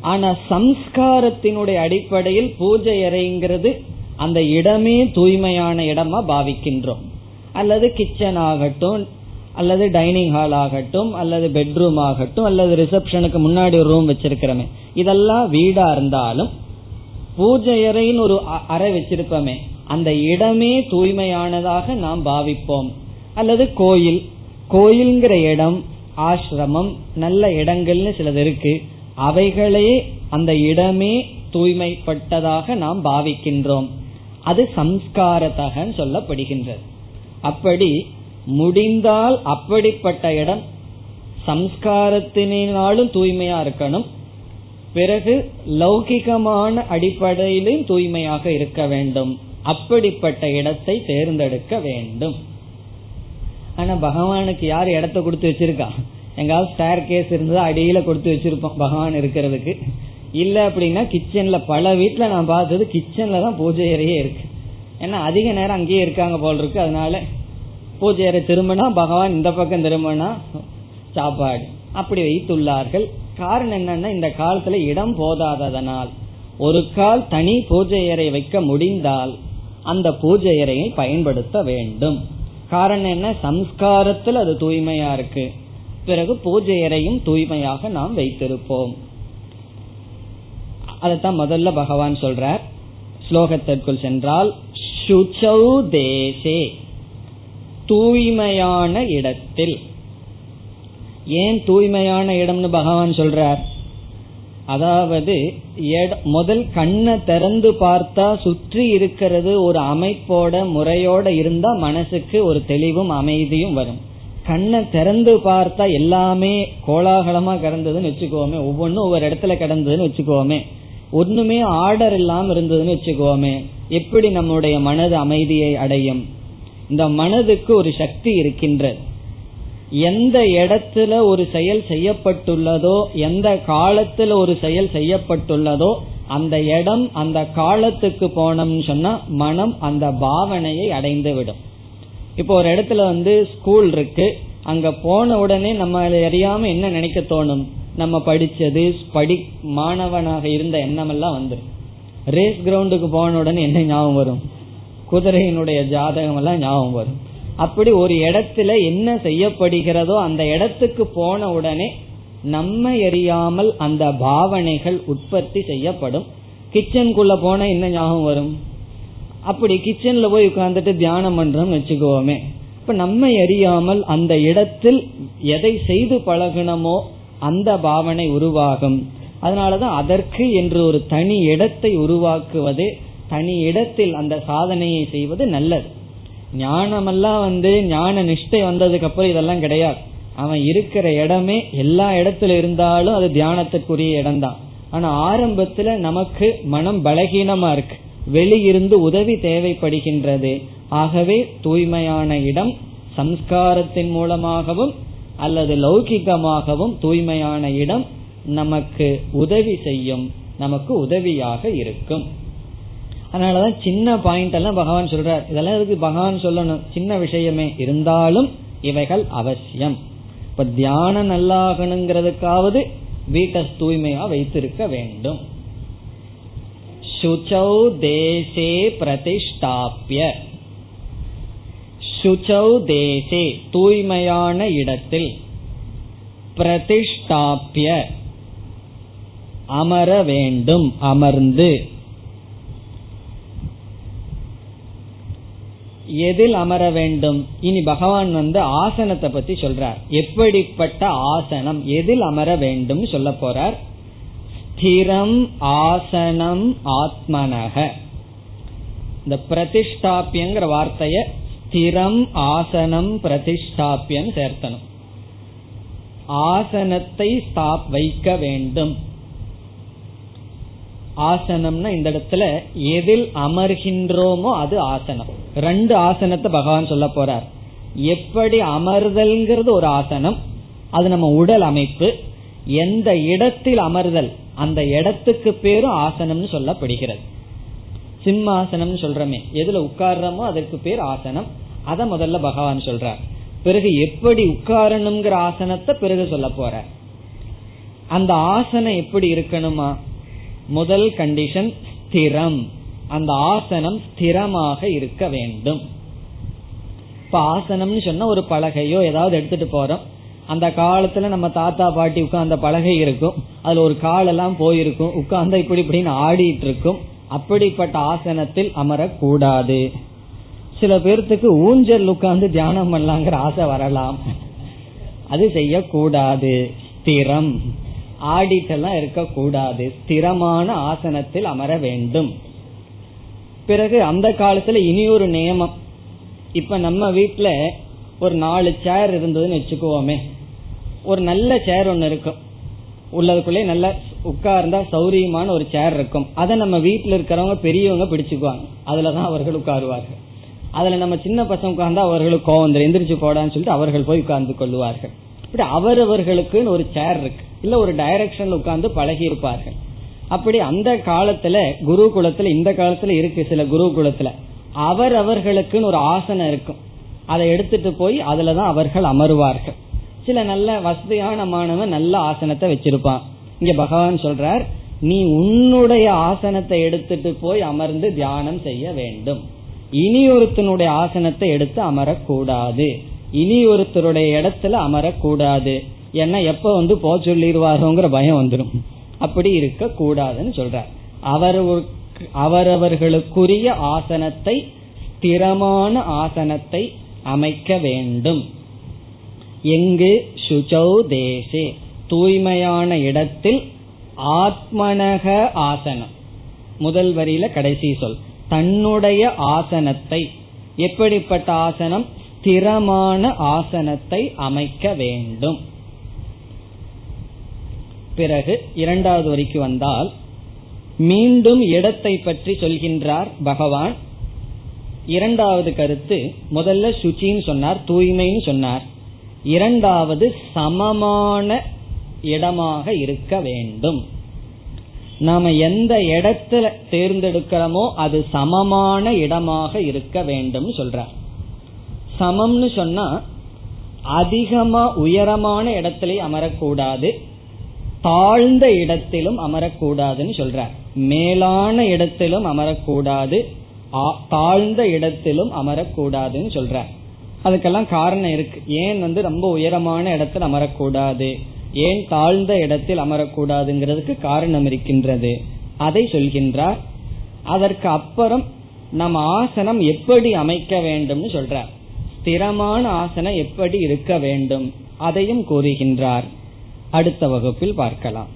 Speaker 1: ஆனா சம்ஸ்காரத்தினுடைய அடிப்படையில் பூஜை அறைங்கிறது அந்த இடமே தூய்மையான இடமா பாவிக்கின்றோம். அல்லது கிச்சன் ஆகட்டும் அல்லது டைனிங் ஹால் ஆகட்டும் அல்லது பெட்ரூம் ஆகட்டும் அல்லது ரிசப்ஷனுக்கு முன்னாடி ஒரு ரூம் வச்சிருக்கிறோமே. இதெல்லாம் வீடா இருந்தாலும் பூஜை அறைன்னு ஒரு அறை வச்சிருப்போமே அந்த இடமே தூய்மையானதாக நாம் பாவிப்போம். அல்லது கோயில் கோயில்ங்கிற இடம் ஆசிரமம் நல்ல இடங்கள்னு சிலது இருக்கு. அவைகளே அந்த இடமே தூய்மைப்பட்டதாக நாம் பாவிக்கின்றோம். அது சம்ஸ்காரத்தகன்னு சொல்லப்படுகின்றது. அப்படி முடிந்தால் அப்படிப்பட்ட இடம் சம்ஸ்காரத்தினாலும் தூய்மையா இருக்கணும். பிறகு லௌகிகமான அடிப்படையிலும் தூய்மையாக இருக்க வேண்டும். அப்படிப்பட்ட இடத்தை தேர்ந்தெடுக்க வேண்டும். ஆனா பகவானுக்கு யார் இடத்த கொடுத்து வச்சிருக்கா? எங்காவது ஸ்டேர் கேஸ் இருந்ததா அடியில கொடுத்து வச்சிருப்போம் பகவான் இருக்கிறதுக்கு. இல்ல அப்படின்னா கிச்சன்ல பல வீட்டுல நான் பார்த்தது கிச்சன்ல தான் பூஜை அறையே இருக்கு. ஏன்னா அதிக நேரம் அங்கேயே இருக்காங்க போல் இருக்கு. அதனால பூஜை அறை திரும்பினா பகவான் இந்த பக்கம் திரும்பினா சாப்பாடு. அப்படி வைத்துள்ளார்கள். காரணம் என்னன்னா இந்த காலத்துல இடம் போதாததனால் ஒரு கால் தனி பூஜை அறை வைக்க முடிந்தால் அந்த பூஜை அறையை பயன்படுத்த வேண்டும். காரணம் என்ன? சம்ஸ்காரத்தில் அது தூய்மையா இருக்கு. பிறகு பூஜை அறையும் தூய்மையாக நாம் வைத்திருப்போம். அதைத்தான் முதல்ல பகவான் சொல்றார். ஸ்லோகத்திற்குள் சென்றால் சுச்சௌ தேசே தூய்மையான இடத்தில். ஏன் தூய்மையான இடம்னு பகவான் சொல்றார்? அதாவது முதல் கண்ணை திறந்து பார்த்தா சுற்றி இருக்கிறது ஒரு அமைப்போட முறையோட இருந்தா மனசுக்கு ஒரு தெளிவும் அமைதியும் வரும். கண்ணை திறந்து பார்த்தா எல்லாமே கோலாகலமா கிடந்ததுன்னு வச்சுக்கோமே ஒவ்வொன்றும் ஒவ்வொரு இடத்துல கிடந்ததுன்னு வச்சுக்கோமே. ஒண்ணுமே ஆர்டர் இல்லாம இருந்ததுன்னு வச்சுக்கோமே. எப்படி நம்முடைய மனது அமைதியை அடையும்? இந்த மனதுக்கு ஒரு சக்தி இருக்கின்றது. எந்த இடத்துல ஒரு செயல் செய்யப்பட்டுள்ளதோ எந்த காலத்துல ஒரு செயல் செய்யப்பட்டுள்ளதோ அந்த இடம் அந்த காலத்துக்கு போனோம்னு சொன்னா மனம் அந்த பாவனையை அடைந்து விடும் இப்போ ஒரு இடத்துல வந்து ஸ்கூல் இருக்கு. அங்க போன உடனே நம்ம அறியாம என்ன நினைக்க தோணும்? நம்ம படிச்சது படி மாணவனாக இருந்த எண்ணம் எல்லாம் வந்துடும் ரேஸ் கிரவுண்டுக்கு போன உடனே என்ன ஞாபகம் வரும்? குதிரையினுடைய ஜாதகம் எல்லாம் ஞாபகம் வரும். அப்படி ஒரு இடத்துல என்ன செய்யப்படுகிறதோ அந்த இடத்துக்கு போன உடனே நம்ம எரியாமல் அந்த பாவனைகள் உற்பத்தி செய்யப்படும். கிச்சனுக்குள்ள போன என்ன ஞாபகம் வரும்? அப்படி கிச்சன்ல போய் உட்கார்ந்துட்டு தியானம் பண்றோம்னு வச்சுக்கோமே. இப்ப நம்ம எரியாமல் அந்த இடத்தில் எதை செய்து பழகணுமோ அந்த பாவனை உருவாகும். அதனாலதான் அதற்கு என்று ஒரு தனி இடத்தை உருவாக்குவது தனி இடத்தில் அந்த சாதனையை செய்வது நல்லது. ஞானமெல்லாம் வந்து ஞான நிஷ்டை வந்ததுக்கு அப்புறம் இதெல்லாம் கிடையாது. அவன் இருக்கிற இடமே எல்லா இடத்துல இருந்தாலும் அது தியானத்துக்குரிய இடம்தான். ஆனா ஆரம்பத்துல நமக்கு மனம் பலகீனமா இருக்கு. வெளியிருந்து உதவி தேவைப்படுகின்றது. ஆகவே தூய்மையான இடம் சம்ஸ்காரத்தின் மூலமாகவும் அல்லது லௌகிகமாகவும் தூய்மையான இடம் நமக்கு உதவி செய்யும் நமக்கு உதவியாக இருக்கும். அதனாலதான் சின்ன பாயிண்ட் எல்லாம் பகவான் சொல்றார். இதெல்லாம் எதுக்கு பகவான் சொல்லணும்? சின்ன விஷயமே இருந்தாலும் இவைகள் அவசியம். இப்ப தியானம் நல்லாகணுங்கிறதுக்காவது வீட்டை தூய்மையா வைத்திருக்க வேண்டும். சுச்சௌ தேசே பிரதிஷ்டாப்பிய சுச்சௌ தேசே தூய்மையான இடத்தில் பிரதிஷ்டாப்பிய அமர வேண்டும் அமர்ந்து. எதில் அமர வேண்டும்? இனி பகவான் வந்து ஆசனத்தை பத்தி சொல்றார். எப்படிப்பட்ட ஆசனம்? எதில் அமர வேண்டும் சொல்ல போறார்? ஸ்திரம் ஆசனம் ஆத்மனக. இந்த பிரதிஷ்டாபியங்கிற வார்த்தைய ஸ்திரம் ஆசனம் பிரதிஷ்டாபியம் சேர்த்தனும் ஆசனத்தை ஸ்தாப் வைக்க வேண்டும். ஆசனம்னா இந்த இடத்துல எதில் அமர்கின்றோமோ அது ஆசனம். ரெண்டு ஆசனத்தை பகவான் சொல்ல போறார். எப்படி அமர்தல்ங்கிறது ஒரு ஆசனம் அது நம்ம உடல் அமைப்பு எந்த இடத்தில் அமர்தல் அந்த இடத்துக்கு பேரும் ஆசனம்னு சொல்லப்படுகிறது. சிம்மாசனம் சொல்றமே எதுல உட்கார்றோமோ அதற்கு பேர் ஆசனம். அத முதல்ல பகவான் சொல்றார். பிறகு எப்படி உட்காரணுங்கிற ஆசனத்தை பிறகு சொல்ல போற அந்த ஆசனம் எப்படி இருக்கணுமா? முதல் கண்டிஷன் ஸ்திரம். அந்த ஆசனம் ஸ்திரமாக இருக்க வேண்டும். இப்ப ஆசனம்னு சொன்னா ஒரு பலகையோ ஏதாவது எடுத்துட்டு போறோம். அந்த காலத்துல நம்ம தாத்தா பாட்டி உட்கார்ந்த பலகை இருக்கும். அதுல ஒரு காலெல்லாம் போயிருக்கும். உட்கார்ந்த இப்படி இப்படின்னு ஆடிட்டு இருக்கும் அப்படிப்பட்ட ஆசனத்தில் அமரக்கூடாது. சில பேர்த்துக்கு ஊஞ்சல் உட்கார்ந்து தியானம் பண்ணலாங்கிற ஆசை வரலாம். அது செய்யக்கூடாது. ஸ்திரம். ஆடிட்டெல்லாம் இருக்கக்கூடாது. ஸ்திரமான ஆசனத்தில் அமர வேண்டும். பிறகு அந்த காலத்துல இனி ஒரு நியமம். இப்ப நம்ம வீட்டுல ஒரு நாலு சேர் இருந்ததுன்னு வச்சுக்குவோமே. ஒரு நல்ல சேர் ஒன்னு இருக்கும். உள்ளதுக்குள்ளே நல்ல உட்கார்ந்தா சௌரியமான ஒரு சேர் இருக்கும். அதை நம்ம வீட்டுல இருக்கிறவங்க பெரியவங்க பிடிச்சுக்குவாங்க. அதுலதான் அவர்கள் உட்காருவார்கள். அதுல நம்ம சின்ன பசங்க உட்கார்ந்தா அவர்களுக்கு கோவம் எந்திரிச்சு போடான்னு சொல்லிட்டு அவர்கள் போய் உட்கார்ந்து கொள்வார்கள் இப்படி அவரவர்களுக்குன்னு ஒரு சேர் இருக்கு. இல்ல ஒரு டைரக்ஷன் உட்கார்ந்து பழகி இருப்பார்கள் அப்படி அந்த காலத்துல குருகுலத்துல இந்த காலத்துல இருக்கு சில குருகுலத்துல அவரவர்களுக்குன்னு ஒரு ஆசனம் இருக்கும். அதை எடுத்துட்டு போய் அதுலதான் அவர்கள் அமருவார்கள். சில நல்ல வசதியான மாணவன் நல்ல ஆசனத்தை வச்சிருப்பான். இங்க பகவான் சொல்றார் நீ உன்னுடைய ஆசனத்தை எடுத்துட்டு போய் அமர்ந்து தியானம் செய்ய வேண்டும். இனி ஒருத்தனுடைய ஆசனத்தை எடுத்து அமரக்கூடாது. இனி ஒருத்தருடைய இடத்துல அமரக்கூடாது. ஏன்னா எப்ப வந்து போ சொல்லிடுவாரோங்கிற பயம் வந்துடும் அப்படி இருக்க கூடாதுன்னு சொல்றார். அவர் அவரவர்களுக்குரிய ஆசனத்தை ஸ்திரமான ஆசனத்தை அமைக்க வேண்டும். எங்கு? சுச்சௌ தேசே. தூய்மையான இடத்தில் ஆத்மனக ஆசனம். முதல் வரியில கடைசி சொல். தன்னுடைய ஆசனத்தை. எப்படிப்பட்ட ஆசனம்? ஸ்திரமான ஆசனத்தை அமைக்க வேண்டும். பிறகு இரண்டாவது வரிக்கு வந்தால் மீண்டும் இடத்தை பற்றி சொல்கின்றார் பகவான். இரண்டாவது கருத்து முதல்ல சுச்சின்னு சொன்னார் தூய்மைன்னு சொன்னார். இரண்டாவது சமமான இடமாக இருக்க வேண்டும். நாம எந்த இடத்துல தேர்ந்தெடுக்கிறோமோ அது சமமான இடமாக இருக்க வேண்டும் சொல்றார். சமம்னு சொன்னா அதிகமா உயரமான இடத்திலே அமரக்கூடாது தாழ்ந்த இடத்திலும் அமரக்கூடாதுன்னு சொல்றார். மேலான இடத்திலும் அமரக்கூடாது தாழ்ந்த இடத்திலும் அமரக்கூடாதுன்னு சொல்றார். அதுக்கெல்லாம் காரணம் இருக்கு. ஏன் வந்து ரொம்ப உயரமான இடத்தில் அமரக்கூடாது ஏன் தாழ்ந்த இடத்தில் அமரக்கூடாதுங்கிறதுக்கு காரணம் இருக்கின்றது. அதை சொல்கின்றார். அதற்கு அப்புறம் நம் ஆசனம் எப்படி அமைக்க வேண்டும்னு சொல்றார். ஸ்திரமான ஆசனம் எப்படி இருக்க வேண்டும் அதையும் கூறுகின்றார் அடுத்த வகுப்பில் பார்க்கலாம்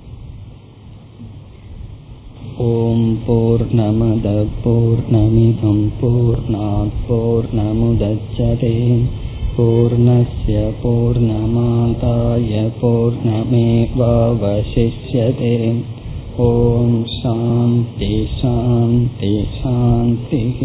Speaker 1: ஓம் போர் நமத போர் நமிதம் போர் போர் நமுதச்சதே पूर्णस्य पूर्णमादाय पूर्णमेवावशिष्यते ॐ शान्ति शान्ति शान्तिः